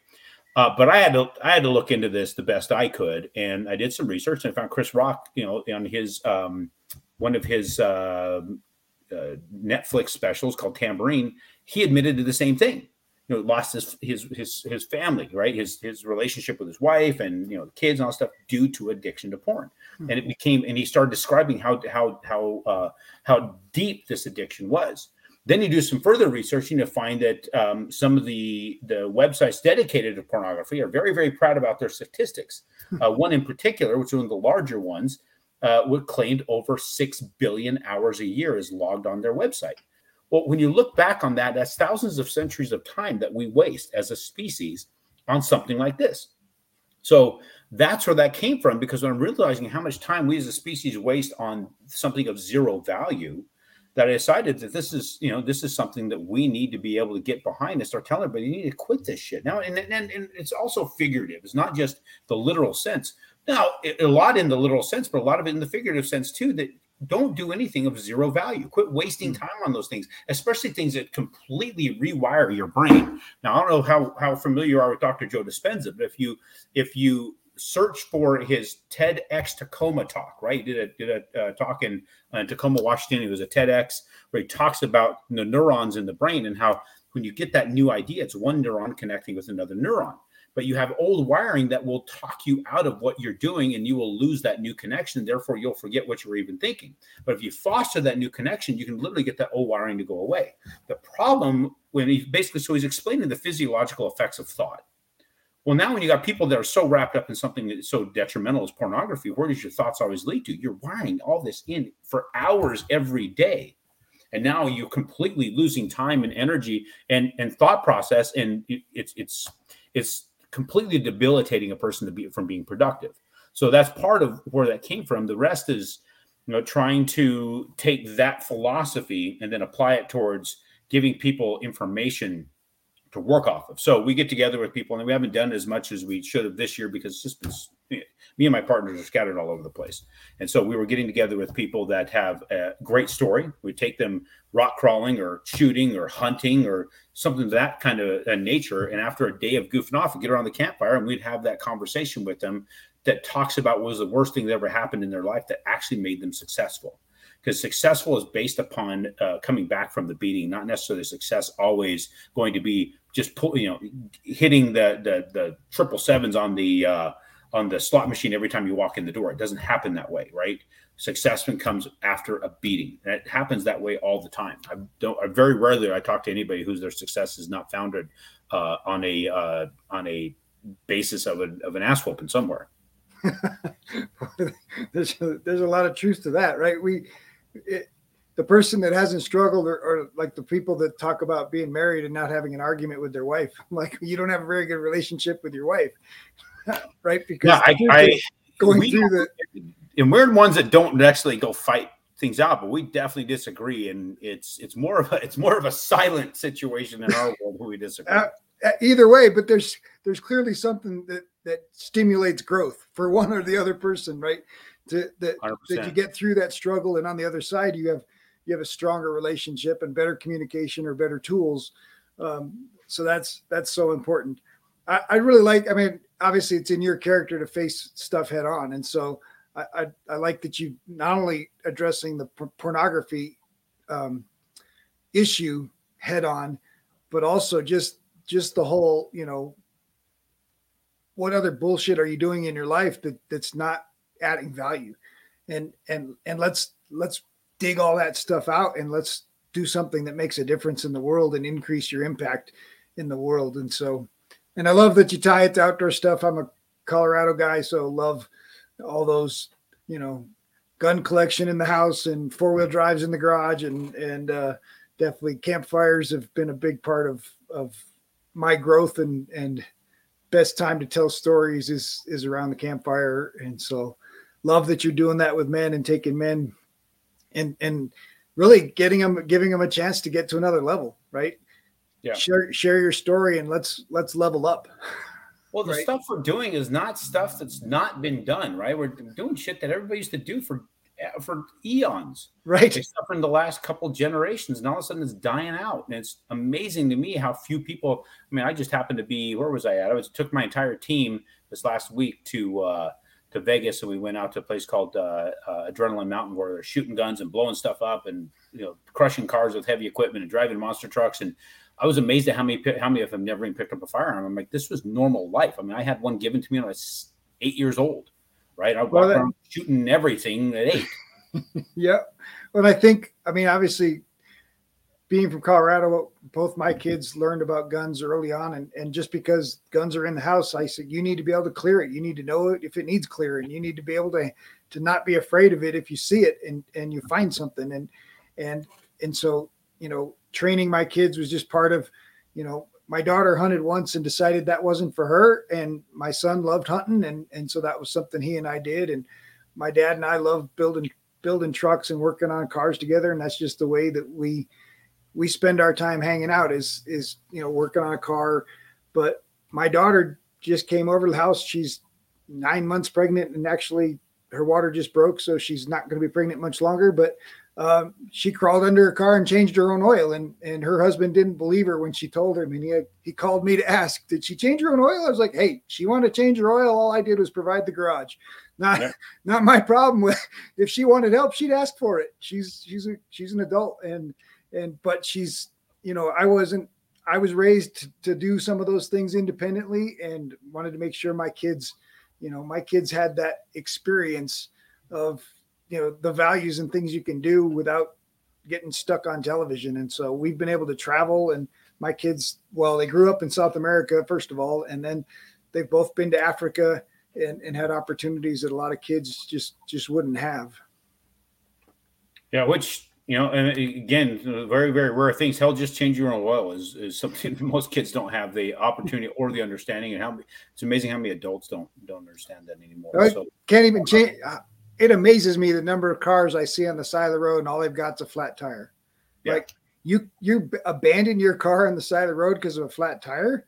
Uh, but I had to I had to look into this the best I could, and I did some research and I found Chris Rock, you know, on his um, one of his uh, uh, Netflix specials called Tamborine. He admitted to the same thing. You know, lost his his his his family, right? His his relationship with his wife and you know the kids and all stuff due to addiction to porn. Mm-hmm. And it became and he started describing how how how uh, how deep this addiction was. Then you do some further researching you find that um, some of the the websites dedicated to pornography are very very proud about their statistics. Hmm. Uh, one in particular, which is one of the larger ones, uh, would claimed over six billion hours a year is logged on their website. Well, when you look back on that, that's thousands of centuries of time that we waste as a species on something like this. So that's where that came from because when I'm realizing how much time we as a species waste on something of zero value, that I decided that this is, you know, this is something that we need to be able to get behind and start telling everybody you need to quit this shit. Now, and, and, and it's also figurative. It's not just the literal sense. Now, a lot in the literal sense, but a lot of it in the figurative sense too, that don't do anything of zero value. Quit wasting mm. time on those things, especially things that completely rewire your brain. Now, I don't know how, how familiar you are with Dr. Joe Dispenza, but if you, if you search for his TEDx Tacoma talk, right? He did a, did a uh, talk in uh, Tacoma, Washington. It was a TEDx where he talks about the neurons in the brain and how when you get that new idea, it's one neuron connecting with another neuron. But you have old wiring that will talk you out of what you're doing and you will lose that new connection. Therefore, you'll forget what you were even thinking. But if you foster that new connection, you can literally get that old wiring to go away. The problem when he basically, so he's explaining the physiological effects of thought well, now when you got people that are so wrapped up in something that's so detrimental as pornography, where does your thoughts always lead to? You're wiring all this in for hours every day. And now you're completely losing time and energy and, and thought process. And it's it's it's completely debilitating a person to be from being productive. So that's part of where that came from. The rest is, you know, trying to take that philosophy and then apply it towards giving people information to work off of. So we get together with people, and we haven't done as much as we should have this year because it's just been, me and my partners are scattered all over the place. And so we were getting together with people that have a great story. We take them rock crawling or shooting or hunting or something of that kind of uh, nature. And after a day of goofing off, we get around the campfire and we'd have that conversation with them that talks about what was the worst thing that ever happened in their life that actually made them successful because successful is based upon uh, coming back from the beating, not necessarily success always going to be just pull, you know, hitting the the, the triple sevens on the uh, on the slot machine every time you walk in the door. It doesn't happen that way, right? Success comes after a beating. And it happens that way all the time. I don't. I very rarely I talk to anybody whose their success is not founded uh, on a uh, on a basis of, a, of an ass whooping somewhere. there's a, there's a lot of truth to that, right? We it, the person that hasn't struggled or, or, like the people that talk about being married and not having an argument with their wife. Like you don't have a very good relationship with your wife. Right? Because yeah, I, I, going through the and we're the ones that don't actually go fight things out but we definitely disagree. And it's it's more of a it's more of a silent situation in our world where we disagree uh, either way but there's there's clearly something that that stimulates growth for one or the other person right? To that, that you get through that struggle and on the other side you have you have a stronger relationship and better communication or better tools. Um, so that's that's so important. I, I, really like i mean obviously it's in your character to face stuff head on. And so i i, I like that you not only addressing the pornography um, issue head on but also just just the whole, you know, what other bullshit are you doing in your life that that's not adding value? And and and let's let's dig all that stuff out and let's do something that makes a difference in the world and increase your impact in the world. And so, and I love that you tie it to outdoor stuff. I'm a Colorado guy, so love all those, you know, gun collection in the house and four wheel drives in the garage and and uh, definitely campfires have been a big part of of my growth and and best time to tell stories is is around the campfire and so love that you're doing that with men and taking men and and really getting them giving them a chance to get to another level right yeah share share your story and let's let's level up well the right? stuff we're doing is not stuff that's not been done right we're doing shit that everybody used to do for for eons. Right. Except in the last couple generations, and all of a sudden it's dying out. And it's amazing to me how few people. I mean, I just happened to be where was I at? I was took my entire team this last week to uh, to Vegas, and we went out to a place called uh, uh, Adrenaline Mountain, where they're shooting guns and blowing stuff up, and you know, crushing cars with heavy equipment and driving monster trucks. And I was amazed at how many how many of them never even picked up a firearm. I'm like, this was normal life. I mean, I had one given to me when I was eight years old right? I well, around shooting everything at eight. yeah. Well, I think, I mean, obviously, being from Colorado, both my kids learned about guns early on. And, and just because guns are in the house, I said, you need to be able to clear it. You need to know it if it needs clearing. You need to be able to, to not be afraid of it if you see it and, and you find something. And, and, and so, you know, training my kids was just part of, you know, my daughter hunted once and decided that wasn't for her and my son loved hunting and and so that was something he and I did and my dad and I love building building trucks and working on cars together and that's just the way that we we spend our time hanging out is is you know working on a car but my daughter just came over to the house she's 9 months pregnant and actually her water just broke so she's not going to be pregnant much longer but um, she crawled under her car and changed her own oil. And and her husband didn't believe her when she told him. And he had, he called me to ask, did she change her own oil? I was like, hey, she wanted to change her oil. All I did was provide the garage. Not yeah. not my problem. With if she wanted help, she'd ask for it. She's she's a she's an adult and and but she's you know I wasn't I was raised to, do some of those things independently and wanted to make sure my kids you know my kids had that experience of you know the values and things you can do without getting stuck on television. And so we've been able to travel and my kids well they grew up in south america first of all and then they've both been to africa and, and had opportunities that a lot of kids just just wouldn't have. Yeah which you know and again very very rare things hell just change your own oil is, is something most kids don't have the opportunity or the understanding and how it's amazing how many adults don't don't understand that anymore I so, can't even change uh, it amazes me the number of cars I see on the side of the road and all they've got is a flat tire. Yeah. Like you you abandon your car on the side of the road because of a flat tire.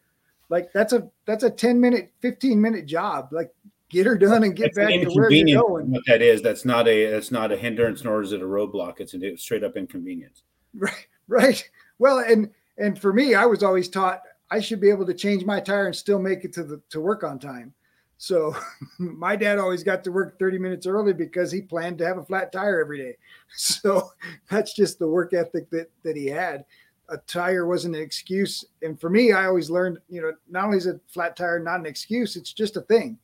Like that's a that's a 10 minute, 15 minute job. Like get her done and get back to where you're going. What that is, that's not a that's not a hindrance nor is it a roadblock. It's a straight up inconvenience. Right, right. Well, and and for me, I was always taught I should be able to change my tire and still make it to the to work on time. So my dad always got to work 30 minutes early because he planned to have a flat tire every day. So that's just the work ethic that that he had. A tire wasn't an excuse. And for me, I always learned, you know, not only is a flat tire not an excuse, it's just a thing.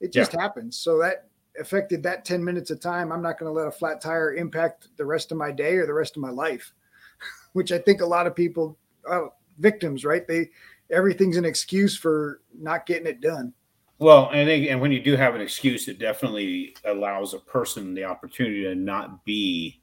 It just yeah. happens. So that affected that 10 minutes of time. I'm not going to let a flat tire impact the rest of my day or the rest of my life, which I think a lot of people, uh, victims, right? They everything's an excuse for not getting it done. Well, and and when you do have an excuse, it definitely allows a person the opportunity to not be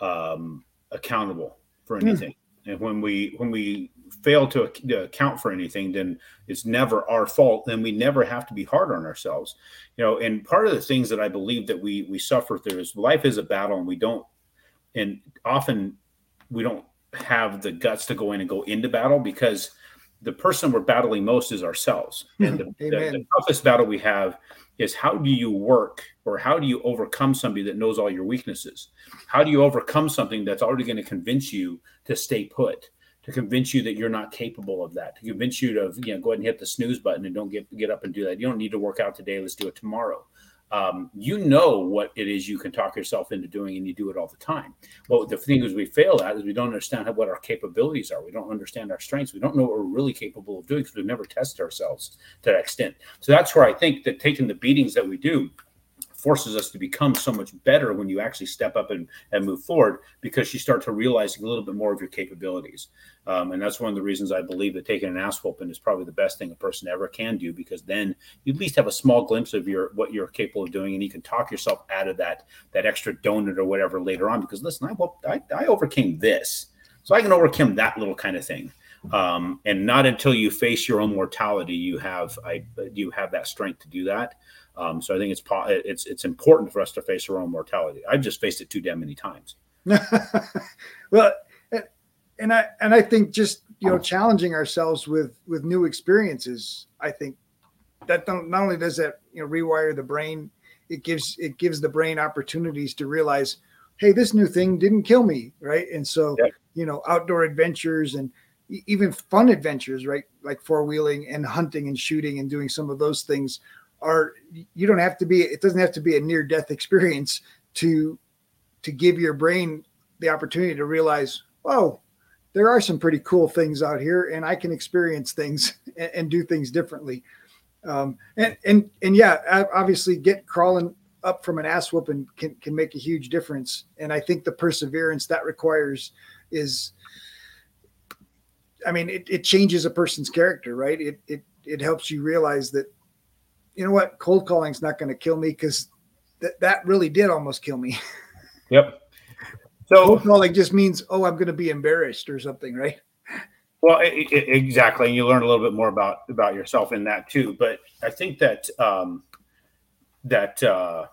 um, accountable for hmm. anything. Mm. And when we when we fail to, to, account for anything, then it's never our fault. Then we never have to be hard on ourselves. You know, and part of the things that I believe that we we suffer through is life is a battle, and we don't, and often we don't have the guts to go in and go into battle because the person we're battling most is ourselves. And the, the, the, toughest battle we have is how do you work or how do you overcome somebody that knows all your weaknesses? How do you overcome something that's already going to convince you to stay put, to convince you that you're not capable of that, to convince you to you know go ahead and hit the snooze button and don't get get up and do that. You don't need to work out today. Let's do it tomorrow. um, you know what it is you can talk yourself into doing, and you do it all the time. Well, the thing is, we fail at is we don't understand what our capabilities are. We don't understand our strengths. We don't know what we're really capable of doing because we've never tested ourselves to that extent. So that's where I think that taking the beatings that we do forces us to become so much better when you actually step up and, and move forward because you start to realize a little bit more of your capabilities. Um, and that's one of the reasons I believe that taking an ass whooping is probably the best thing a person ever can do because then you at least have a small glimpse of your what you're capable of doing and you can talk yourself out of that that extra donut or whatever later on because listen, I, I, I overcame this. So I can overcome that little kind of thing. Um, and not until you face your own mortality you have I you have that strength to do that. Um, so I think it's it's it's important for us to face our own mortality. I've just faced it too damn many times. well, and I and I think just you know challenging ourselves with with new experiences. I think that not only does that you know rewire the brain, it gives it gives the brain opportunities to realize, hey, this new thing didn't kill me, right? And so yeah. you know outdoor adventures and even fun adventures, right? Like four wheeling and hunting and shooting and doing some of those things are you don't have to be it doesn't have to be a near death experience to to give your brain the opportunity to realize oh there are some pretty cool things out here and i can experience things and, and do things differently. Um, and and and yeah obviously get crawling up from an ass whooping can, can make a huge difference and i think the perseverance that requires is i mean it, it changes a person's character right? It, it it helps you realize that you know what, cold calling is not going to kill me because that that really did almost kill me. Yep. So cold calling just means, oh, I'm going to be embarrassed or something, right? Well, it, it, exactly, and you learn a little bit more about about yourself in that too. But I think that um, that uh,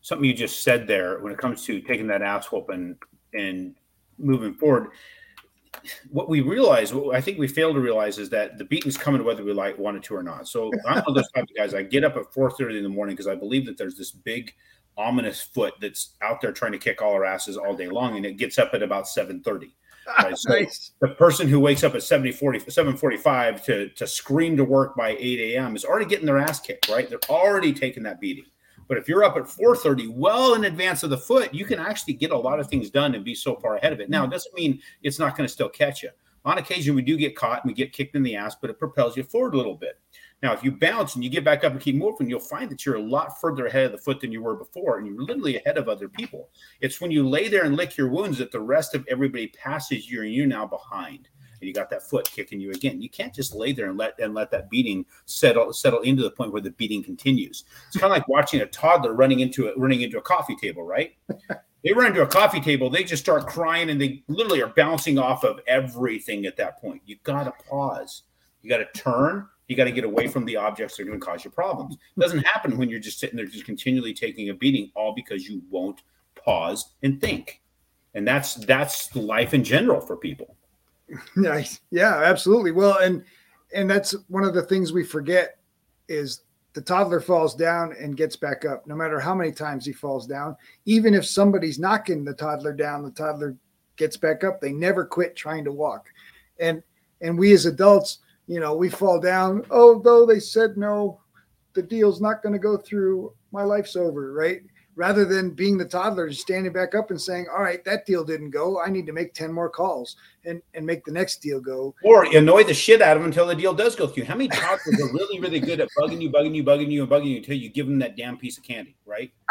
something you just said there when it comes to taking that ass whooping and moving forward what we realize, what I think we fail to realize is that the beating's coming whether we like wanted to or not. So I'm one of those type of guys. I get up at 4:30 in the morning because I believe that there's this big ominous foot that's out there trying to kick all our asses all day long, and it gets up at about 7:30. Right? So nice. the person who wakes up at 70, 40, 745 to, to scream to work by 8 a.m. is already getting their ass kicked, right? They're already taking that beating. But if you're up at 4:30, well in advance of the foot, you can actually get a lot of things done and be so far ahead of it. Now, it mm. doesn't mean it's not going to still catch you. On occasion, we do get caught and we get kicked in the ass, but it propels you forward a little bit. Now, if you bounce and you get back up and keep moving, you'll find that you're a lot further ahead of the foot than you were before, and you're literally ahead of other people. It's when you lay there and lick your wounds that the rest of everybody passes you and you're now behind you got that foot kicking you again. You can't just lay there and let and let that beating settle settle into the point where the beating continues. It's kind of like watching a toddler running into a running into a coffee table, right? they run into a coffee table, they just start crying and they literally are bouncing off of everything at that point. You got to pause. You got to turn. You got to get away from the objects that are going to cause you problems. It doesn't happen when you're just sitting there, just continually taking a beating, all because you won't pause and think. And that's that's life in general for people. Nice. Yeah, absolutely. Well, and and that's one of the things we forget is the toddler falls down and gets back up no matter how many times he falls down even if somebody's knocking the toddler down the toddler gets back up they never quit trying to walk and and we as adults you know we fall down oh though they said no the deal's not going to go through my life's over right rather than being the toddler and standing back up and saying, "All right, that deal didn't go. I need to make ten more calls and and make the next deal go." Or annoy the shit out of them until the deal does go through. How many toddlers are really really good at bugging you, bugging you, bugging you, and bugging you until you give them that damn piece of candy, right?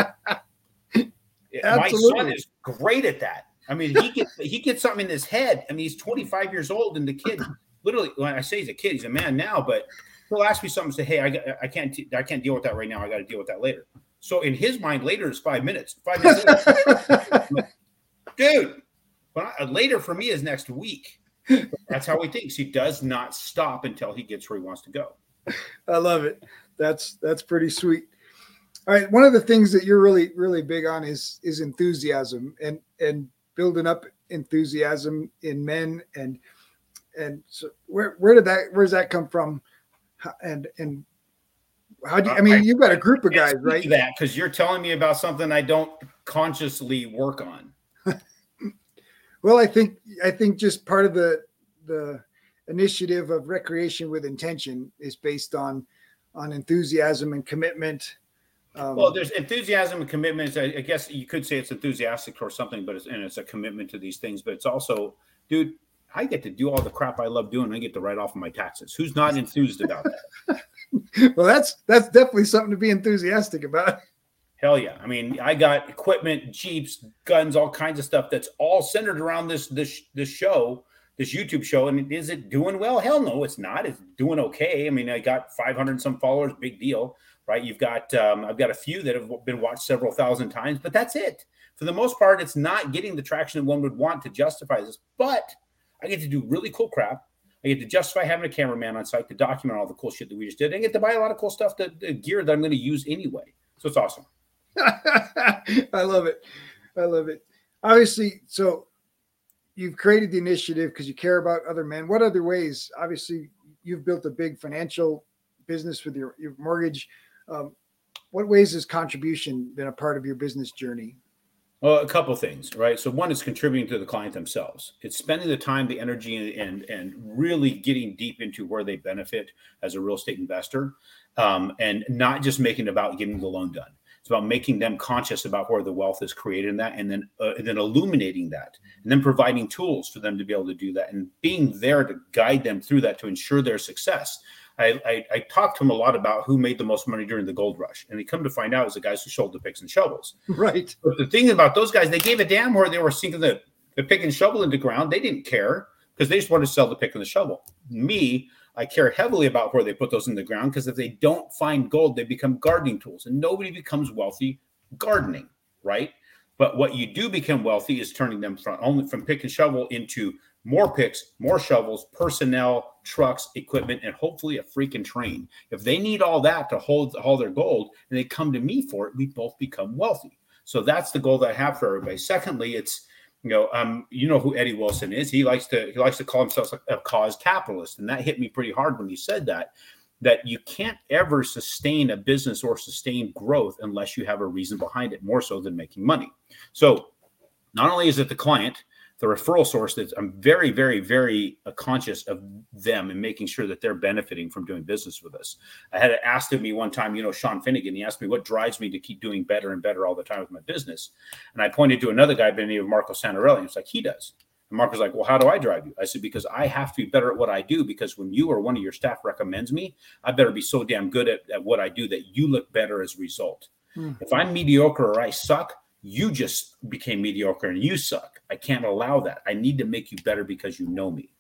My son is great at that. I mean, he gets he gets something in his head. I mean, he's 25 years old, and the kid literally when I say he's a kid, he's a man now, but he'll ask me something, and say, "Hey, I, I can't I can't deal with that right now. I got to deal with that later." So in his mind, later is five minutes. Five minutes, dude. But I, later for me is next week. That's how he thinks. He does not stop until he gets where he wants to go. I love it. That's that's pretty sweet. All right, one of the things that you're really really big on is is enthusiasm and and building up enthusiasm in men and and so where where did that where does that come from and and how do you, I mean, you've got a group of guys, right? That because you're telling me about something I don't consciously work on. well, I think I think just part of the the initiative of recreation with intention is based on on enthusiasm and commitment Um, well, there's enthusiasm and commitment. I, I, guess you could say it's enthusiastic or something, but it's and it's a commitment to these things. But it's also, dude, I get to do all the crap I love doing. I get to write off of my taxes. Who's not enthused about that? well, that's that's definitely something to be enthusiastic about. Hell yeah! I mean, I got equipment, jeeps, guns, all kinds of stuff that's all centered around this this this show, this YouTube show. And is it doing well? Hell no, it's not. It's doing okay. I mean, I got 500 some followers, big deal, right? You've got um, I've got a few that have been watched several thousand times, but that's it. For the most part, it's not getting the traction that one would want to justify this. But I get to do really cool crap. I get to justify having a cameraman on site to document all the cool shit that we just did. I get to buy a lot of cool stuff, that uh, gear that I'm going to use anyway. So it's awesome. I love it. I love it. Obviously, so you've created the initiative because you care about other men. What other ways? Obviously, you've built a big financial business with your, your mortgage. Um, what ways has contribution been a part of your business journey? Well, a couple things, right? So one is contributing to the client themselves. It's spending the time, the energy, and and really getting deep into where they benefit as a real estate investor, um, and not just making it about getting the loan done. It's about making them conscious about where the wealth is created in that, and then uh, and then illuminating that, and then providing tools for them to be able to do that, and being there to guide them through that to ensure their success. I, I, I talked to him a lot about who made the most money during the gold rush, and they come to find out it was the guys who sold the picks and shovels. Right. But the thing about those guys, they gave a damn where they were sinking the, the pick and shovel into the ground. They didn't care because they just wanted to sell the pick and the shovel. Me, I care heavily about where they put those in the ground because if they don't find gold, they become gardening tools, and nobody becomes wealthy gardening, right? But what you do become wealthy is turning them from only from pick and shovel into more picks, more shovels, personnel, trucks, equipment, and hopefully a freaking train. If they need all that to hold all their gold and they come to me for it, we both become wealthy. So that's the goal that I have for everybody. Secondly, it's you know, um, you know who Eddie Wilson is. He likes to he likes to call himself a cause capitalist, and that hit me pretty hard when he said that. That you can't ever sustain a business or sustain growth unless you have a reason behind it, more so than making money. So, not only is it the client, the referral source that I'm very, very, very uh, conscious of them and making sure that they're benefiting from doing business with us. I had asked of me one time, you know, Sean Finnegan, he asked me what drives me to keep doing better and better all the time with my business. And I pointed to another guy by the name of Marco Santarelli. He was like, he does. And Marco's was like, Well, how do I drive you? I said, Because I have to be better at what I do. Because when you or one of your staff recommends me, I better be so damn good at, at what I do that you look better as a result. Hmm. If I'm mediocre or I suck, you just became mediocre and you suck. I can't allow that. I need to make you better because you know me.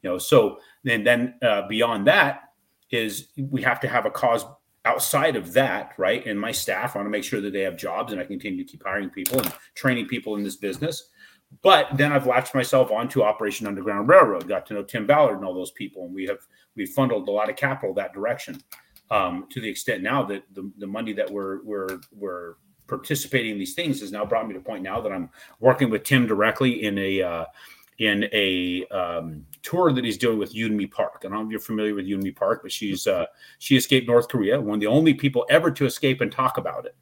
You know, so then then uh, beyond that is we have to have a cause outside of that, right? And my staff want to make sure that they have jobs and I continue to keep hiring people and training people in this business. But then I've latched myself onto Operation Underground Railroad, got to know Tim Ballard and all those people, and we have we've funneled a lot of capital that direction. Um, to the extent now that the, the money that we're we're we're participating in these things has now brought me to a point now that I'm working with Tim directly in a uh, in a um, tour that he's doing with Yeonmi Park. I don't know if you're familiar with Yeonmi Park, but she's uh, she escaped North Korea, one of the only people ever to escape and talk about it.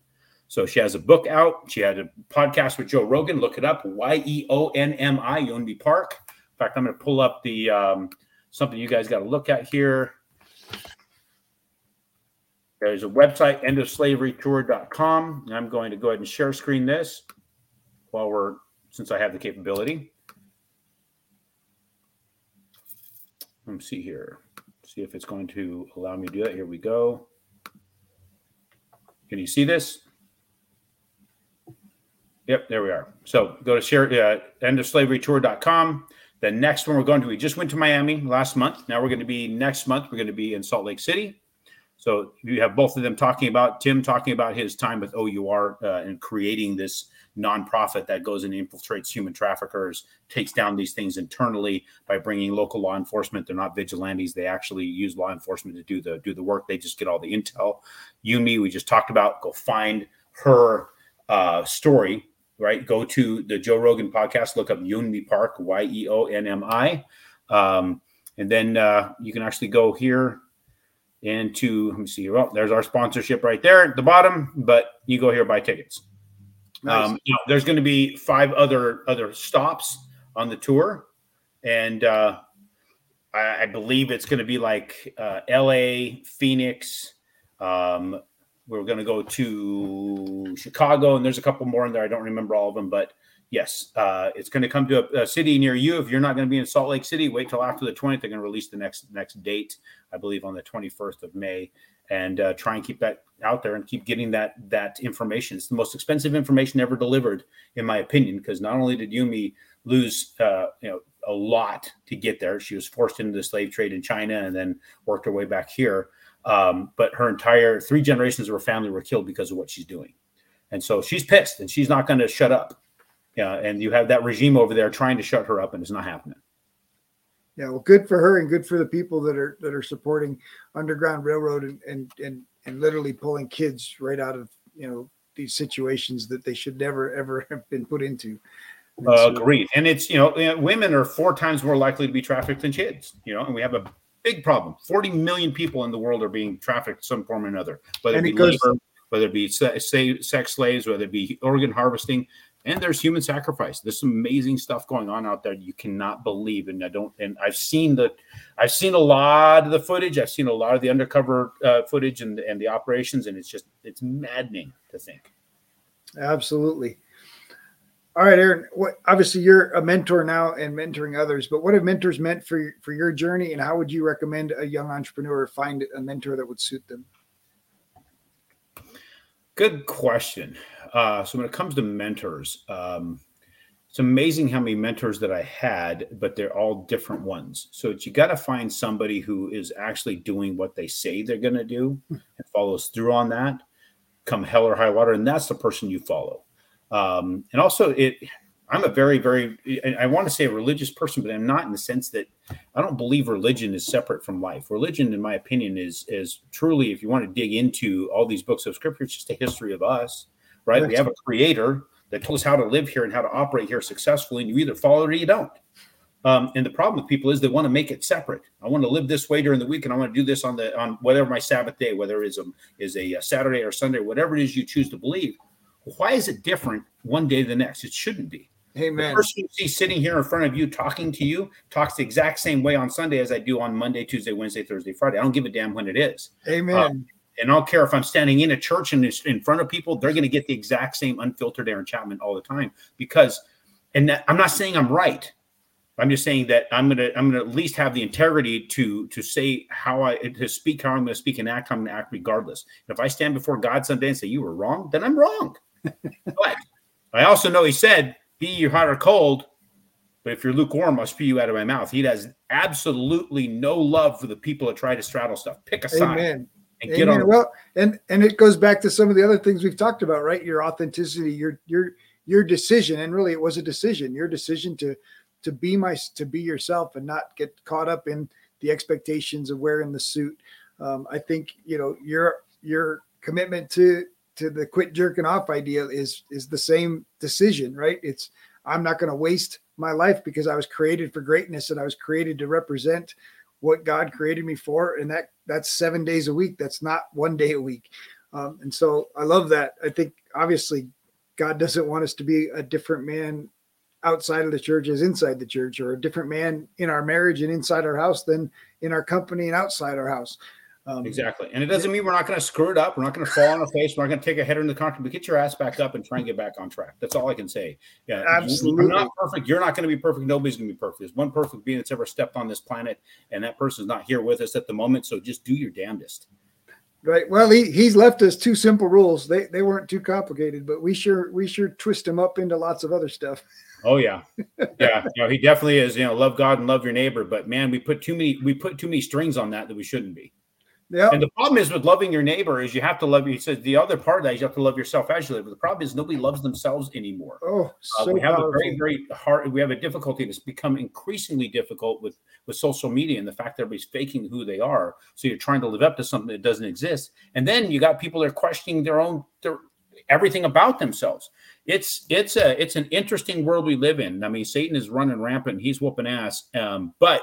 So she has a book out. She had a podcast with Joe Rogan. Look it up. Y E O N M I Yeonmi Park. In fact, I'm going to pull up the um, something you guys got to look at here. There's a website, endofslaverytour.com. I'm going to go ahead and share screen this while we're, since I have the capability. Let me see here. See if it's going to allow me to do that. Here we go. Can you see this? Yep, there we are. So go to share uh, endofslaverytour.com. The next one we're going to, we just went to Miami last month. Now we're going to be next month, we're going to be in Salt Lake City. So you have both of them talking about Tim talking about his time with OUR uh, and creating this nonprofit that goes and infiltrates human traffickers, takes down these things internally by bringing local law enforcement. They're not vigilantes; they actually use law enforcement to do the do the work. They just get all the intel. Yeonmi, we just talked about. Go find her uh, story. Right, go to the Joe Rogan podcast. Look up Yeonmi Park, Y E O N M I, um, and then uh, you can actually go here and to let me see. Well, there's our sponsorship right there at the bottom, but you go here buy tickets. Nice. Um, you know, there's going to be five other other stops on the tour, and uh, I, I believe it's going to be like uh, L.A., Phoenix, um, we're going to go to Chicago, and there's a couple more in there. I don't remember all of them, but yes, uh, it's going to come to a, a, city near you. If you're not going to be in Salt Lake City, wait till after the 20th. They're going to release the next next date, I believe, on the 21st of May, and uh, try and keep that out there and keep getting that that information. It's the most expensive information ever delivered, in my opinion, because not only did Yeonmi lose, uh, you know, a lot to get there. She was forced into the slave trade in China and then worked her way back here. Um, but her entire three generations of her family were killed because of what she's doing. And so she's pissed and she's not going to shut up. Yeah. And you have that regime over there trying to shut her up and it's not happening. Yeah. Well, good for her and good for the people that are, that are supporting Underground Railroad and, and, and, and literally pulling kids right out of, you know, these situations that they should never, ever have been put into. Uh, agreed. And it's, you know, women are four times more likely to be trafficked than kids, you know, and we have a big problem. 40 million people in the world are being trafficked some form or another, whether and it be goes, labor, whether it be say, sex slaves, whether it be organ harvesting, and there's human sacrifice. There's some amazing stuff going on out there you cannot believe. And I don't, and I've seen the, I've seen a lot of the footage. I've seen a lot of the undercover uh, footage and, and the operations, and it's just, it's maddening to think. Absolutely. All right, Aaron. What obviously you're a mentor now and mentoring others, but what have mentors meant for for your journey, and how would you recommend a young entrepreneur find a mentor that would suit them? Good question. Uh, so when it comes to mentors, um, it's amazing how many mentors that I had, but they're all different ones. So you got to find somebody who is actually doing what they say they're going to do and follows through on that, come hell or high water, and that's the person you follow. Um, and also, it I'm a very, very I want to say a religious person, but I'm not in the sense that I don't believe religion is separate from life. Religion, in my opinion, is is truly, if you want to dig into all these books of scripture, it's just a history of us, right? we have a creator that told us how to live here and how to operate here successfully, and you either follow it or you don't. Um, and the problem with people is they want to make it separate. I want to live this way during the week, and I want to do this on the on whatever my Sabbath day, whether it is a is a Saturday or Sunday, whatever it is you choose to believe. Why is it different one day to the next? It shouldn't be. Amen. The person you see sitting here in front of you talking to you talks the exact same way on Sunday as I do on Monday, Tuesday, Wednesday, Thursday, Friday. I don't give a damn when it is. Amen. Um, and I don't care if I'm standing in a church and in front of people, they're going to get the exact same unfiltered Aaron Chapman all the time because, and that, I'm not saying I'm right. I'm just saying that I'm gonna I'm gonna at least have the integrity to to say how I to speak how I'm gonna speak and act. I'm gonna act regardless. And if I stand before God someday and say you were wrong, then I'm wrong but I also know he said, Be you hot or cold, but if you're lukewarm, I'll spew you out of my mouth. He has absolutely no love for the people that try to straddle stuff. Pick a side. And Amen. on. Well, and and it goes back to some of the other things we've talked about, right? Your authenticity, your your your decision, and really it was a decision. Your decision to to be my to be yourself and not get caught up in the expectations of wearing the suit. Um, I think you know your your commitment to to the quit jerking off idea is is the same decision, right? It's I'm not going to waste my life because I was created for greatness and I was created to represent what God created me for, and that that's seven days a week. That's not one day a week. Um, and so I love that. I think obviously God doesn't want us to be a different man outside of the church as inside the church, or a different man in our marriage and inside our house than in our company and outside our house. Um, exactly. And it doesn't mean we're not going to screw it up. We're not going to fall on our face. We're not going to take a header in the contract, but get your ass back up and try and get back on track. That's all I can say. Yeah. Absolutely. You're not perfect. You're not going to be perfect. Nobody's going to be perfect. There's one perfect being that's ever stepped on this planet, and that person's not here with us at the moment. So just do your damnedest. Right. Well, he, he's left us two simple rules. They they weren't too complicated, but we sure we sure twist them up into lots of other stuff. Oh yeah, yeah. You know, he definitely is. You know, love God and love your neighbor. But man, we put too many we put too many strings on that that we shouldn't be. Yeah. And the problem is with loving your neighbor is you have to love. He says the other part of that is you have to love yourself as you live. But the problem is nobody loves themselves anymore. Oh, so uh, we have powerful. a very, very hard. We have a difficulty that's become increasingly difficult with with social media and the fact that everybody's faking who they are. So you're trying to live up to something that doesn't exist, and then you got people that are questioning their own their everything about themselves. It's it's a it's an interesting world we live in. I mean, Satan is running rampant. He's whooping ass. Um, but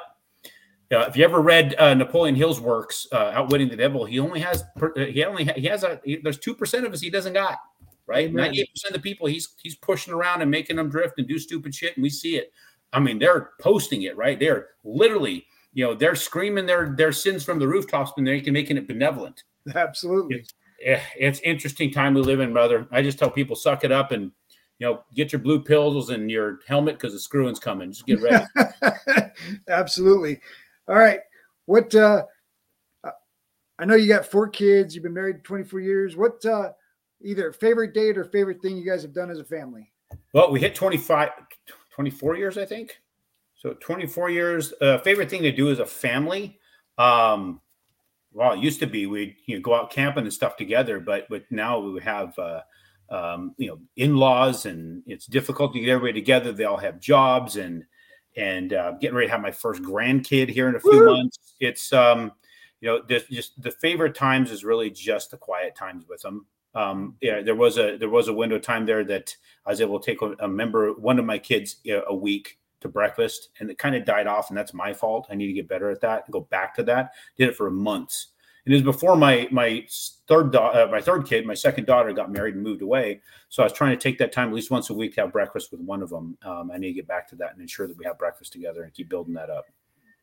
uh, if you ever read uh, Napoleon Hill's works, uh, Outwitting the Devil, he only has uh, he only he has a he, there's two percent of us he doesn't got right. Ninety eight percent of the people he's he's pushing around and making them drift and do stupid shit, and we see it. I mean, they're posting it right. They're literally you know they're screaming their their sins from the rooftops, and they're making it benevolent. Absolutely. eh, it's interesting time we live in, brother. I just tell people suck it up and you know get your blue pills and your helmet because the screwing's coming. Just get ready. Absolutely. All right. What uh I know you got four kids, you've been married 24 years. What uh either favorite date or favorite thing you guys have done as a family? Well, we hit 25 24 years, I think. So 24 years. Uh, favorite thing to do as a family. Um, well, it used to be we'd you know, go out camping and stuff together, but but now we have uh, um, you know in-laws, and it's difficult to get everybody together. They all have jobs, and and uh, getting ready to have my first grandkid here in a few Woo! months. It's um, you know, the, just the favorite times is really just the quiet times with them. Um, yeah, there was a there was a window of time there that I was able to take a, a member, one of my kids, a week to breakfast, and it kind of died off, and that's my fault. I need to get better at that and go back to that. Did it for months. And it was before my my third do- uh, my third kid, my second daughter, got married and moved away. So I was trying to take that time at least once a week to have breakfast with one of them. Um, I need to get back to that and ensure that we have breakfast together and keep building that up.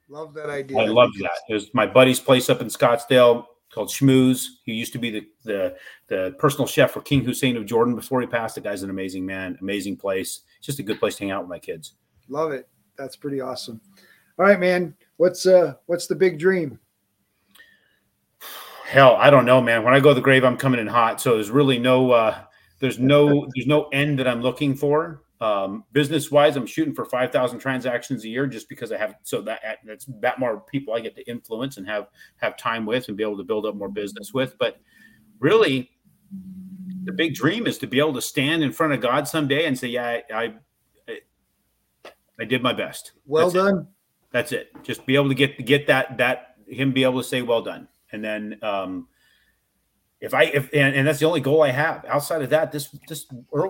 Love that idea. I love that. It was my buddy's place up in Scottsdale called Schmooze. He used to be the, the the personal chef for King Hussein of Jordan before he passed. The guy's an amazing man, amazing place. It's just a good place to hang out with my kids. Love it. That's pretty awesome. All right, man. What's uh what's the big dream? Hell, I don't know, man. When I go to the grave, I'm coming in hot. So there's really no uh there's no there's no end that I'm looking for. Um, business wise, I'm shooting for 5,000 transactions a year just because I have so that that's that more people I get to influence and have have time with and be able to build up more business with. But really, the big dream is to be able to stand in front of God someday and say, "Yeah, I I, I did my best." Well that's done. It. That's it. Just be able to get get that that him be able to say, "Well done," and then um, if I if and, and, that's the only goal I have. Outside of that, this this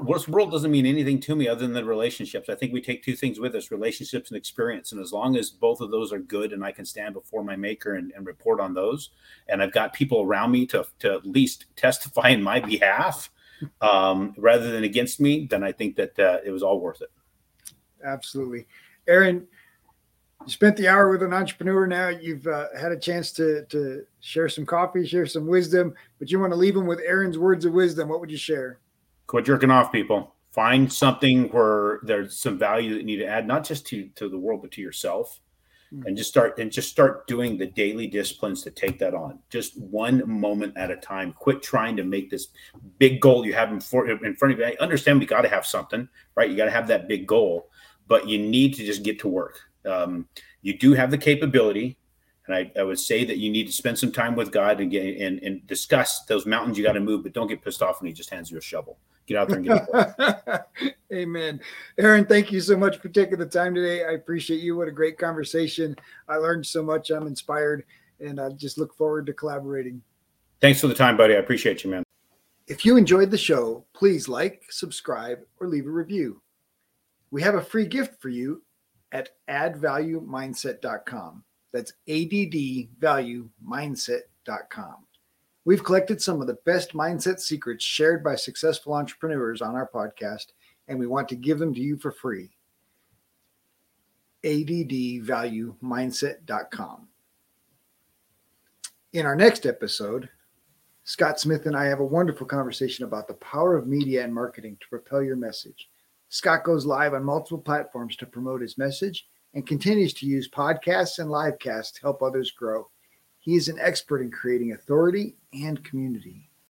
this world doesn't mean anything to me other than the relationships. I think we take two things with us: relationships and experience. And as long as both of those are good, and I can stand before my maker and, and report on those, and I've got people around me to to at least testify in my behalf um, rather than against me, then I think that uh, it was all worth it. Absolutely, Aaron you spent the hour with an entrepreneur. Now you've uh, had a chance to to share some coffee, share some wisdom, but you want to leave them with Aaron's words of wisdom. What would you share? Quit jerking off, people. Find something where there's some value that you need to add, not just to to the world, but to yourself, mm-hmm. and just start and just start doing the daily disciplines to take that on. Just one moment at a time. Quit trying to make this big goal you have in, for, in front of you. I understand we got to have something, right? You got to have that big goal, but you need to just get to work um, you do have the capability, and I, I, would say that you need to spend some time with God and get and, and discuss those mountains you got to move, but don't get pissed off when He just hands you a shovel. Get out there and get it. Amen. Aaron, thank you so much for taking the time today. I appreciate you. What a great conversation. I learned so much. I'm inspired, and I just look forward to collaborating. Thanks for the time, buddy. I appreciate you, man. If you enjoyed the show, please like, subscribe, or leave a review. We have a free gift for you at addvaluemindset.com. That's addvaluemindset.com. We've collected some of the best mindset secrets shared by successful entrepreneurs on our podcast, and we want to give them to you for free. addvaluemindset.com. In our next episode, Scott Smith and I have a wonderful conversation about the power of media and marketing to propel your message. Scott goes live on multiple platforms to promote his message and continues to use podcasts and livecasts to help others grow. He is an expert in creating authority and community.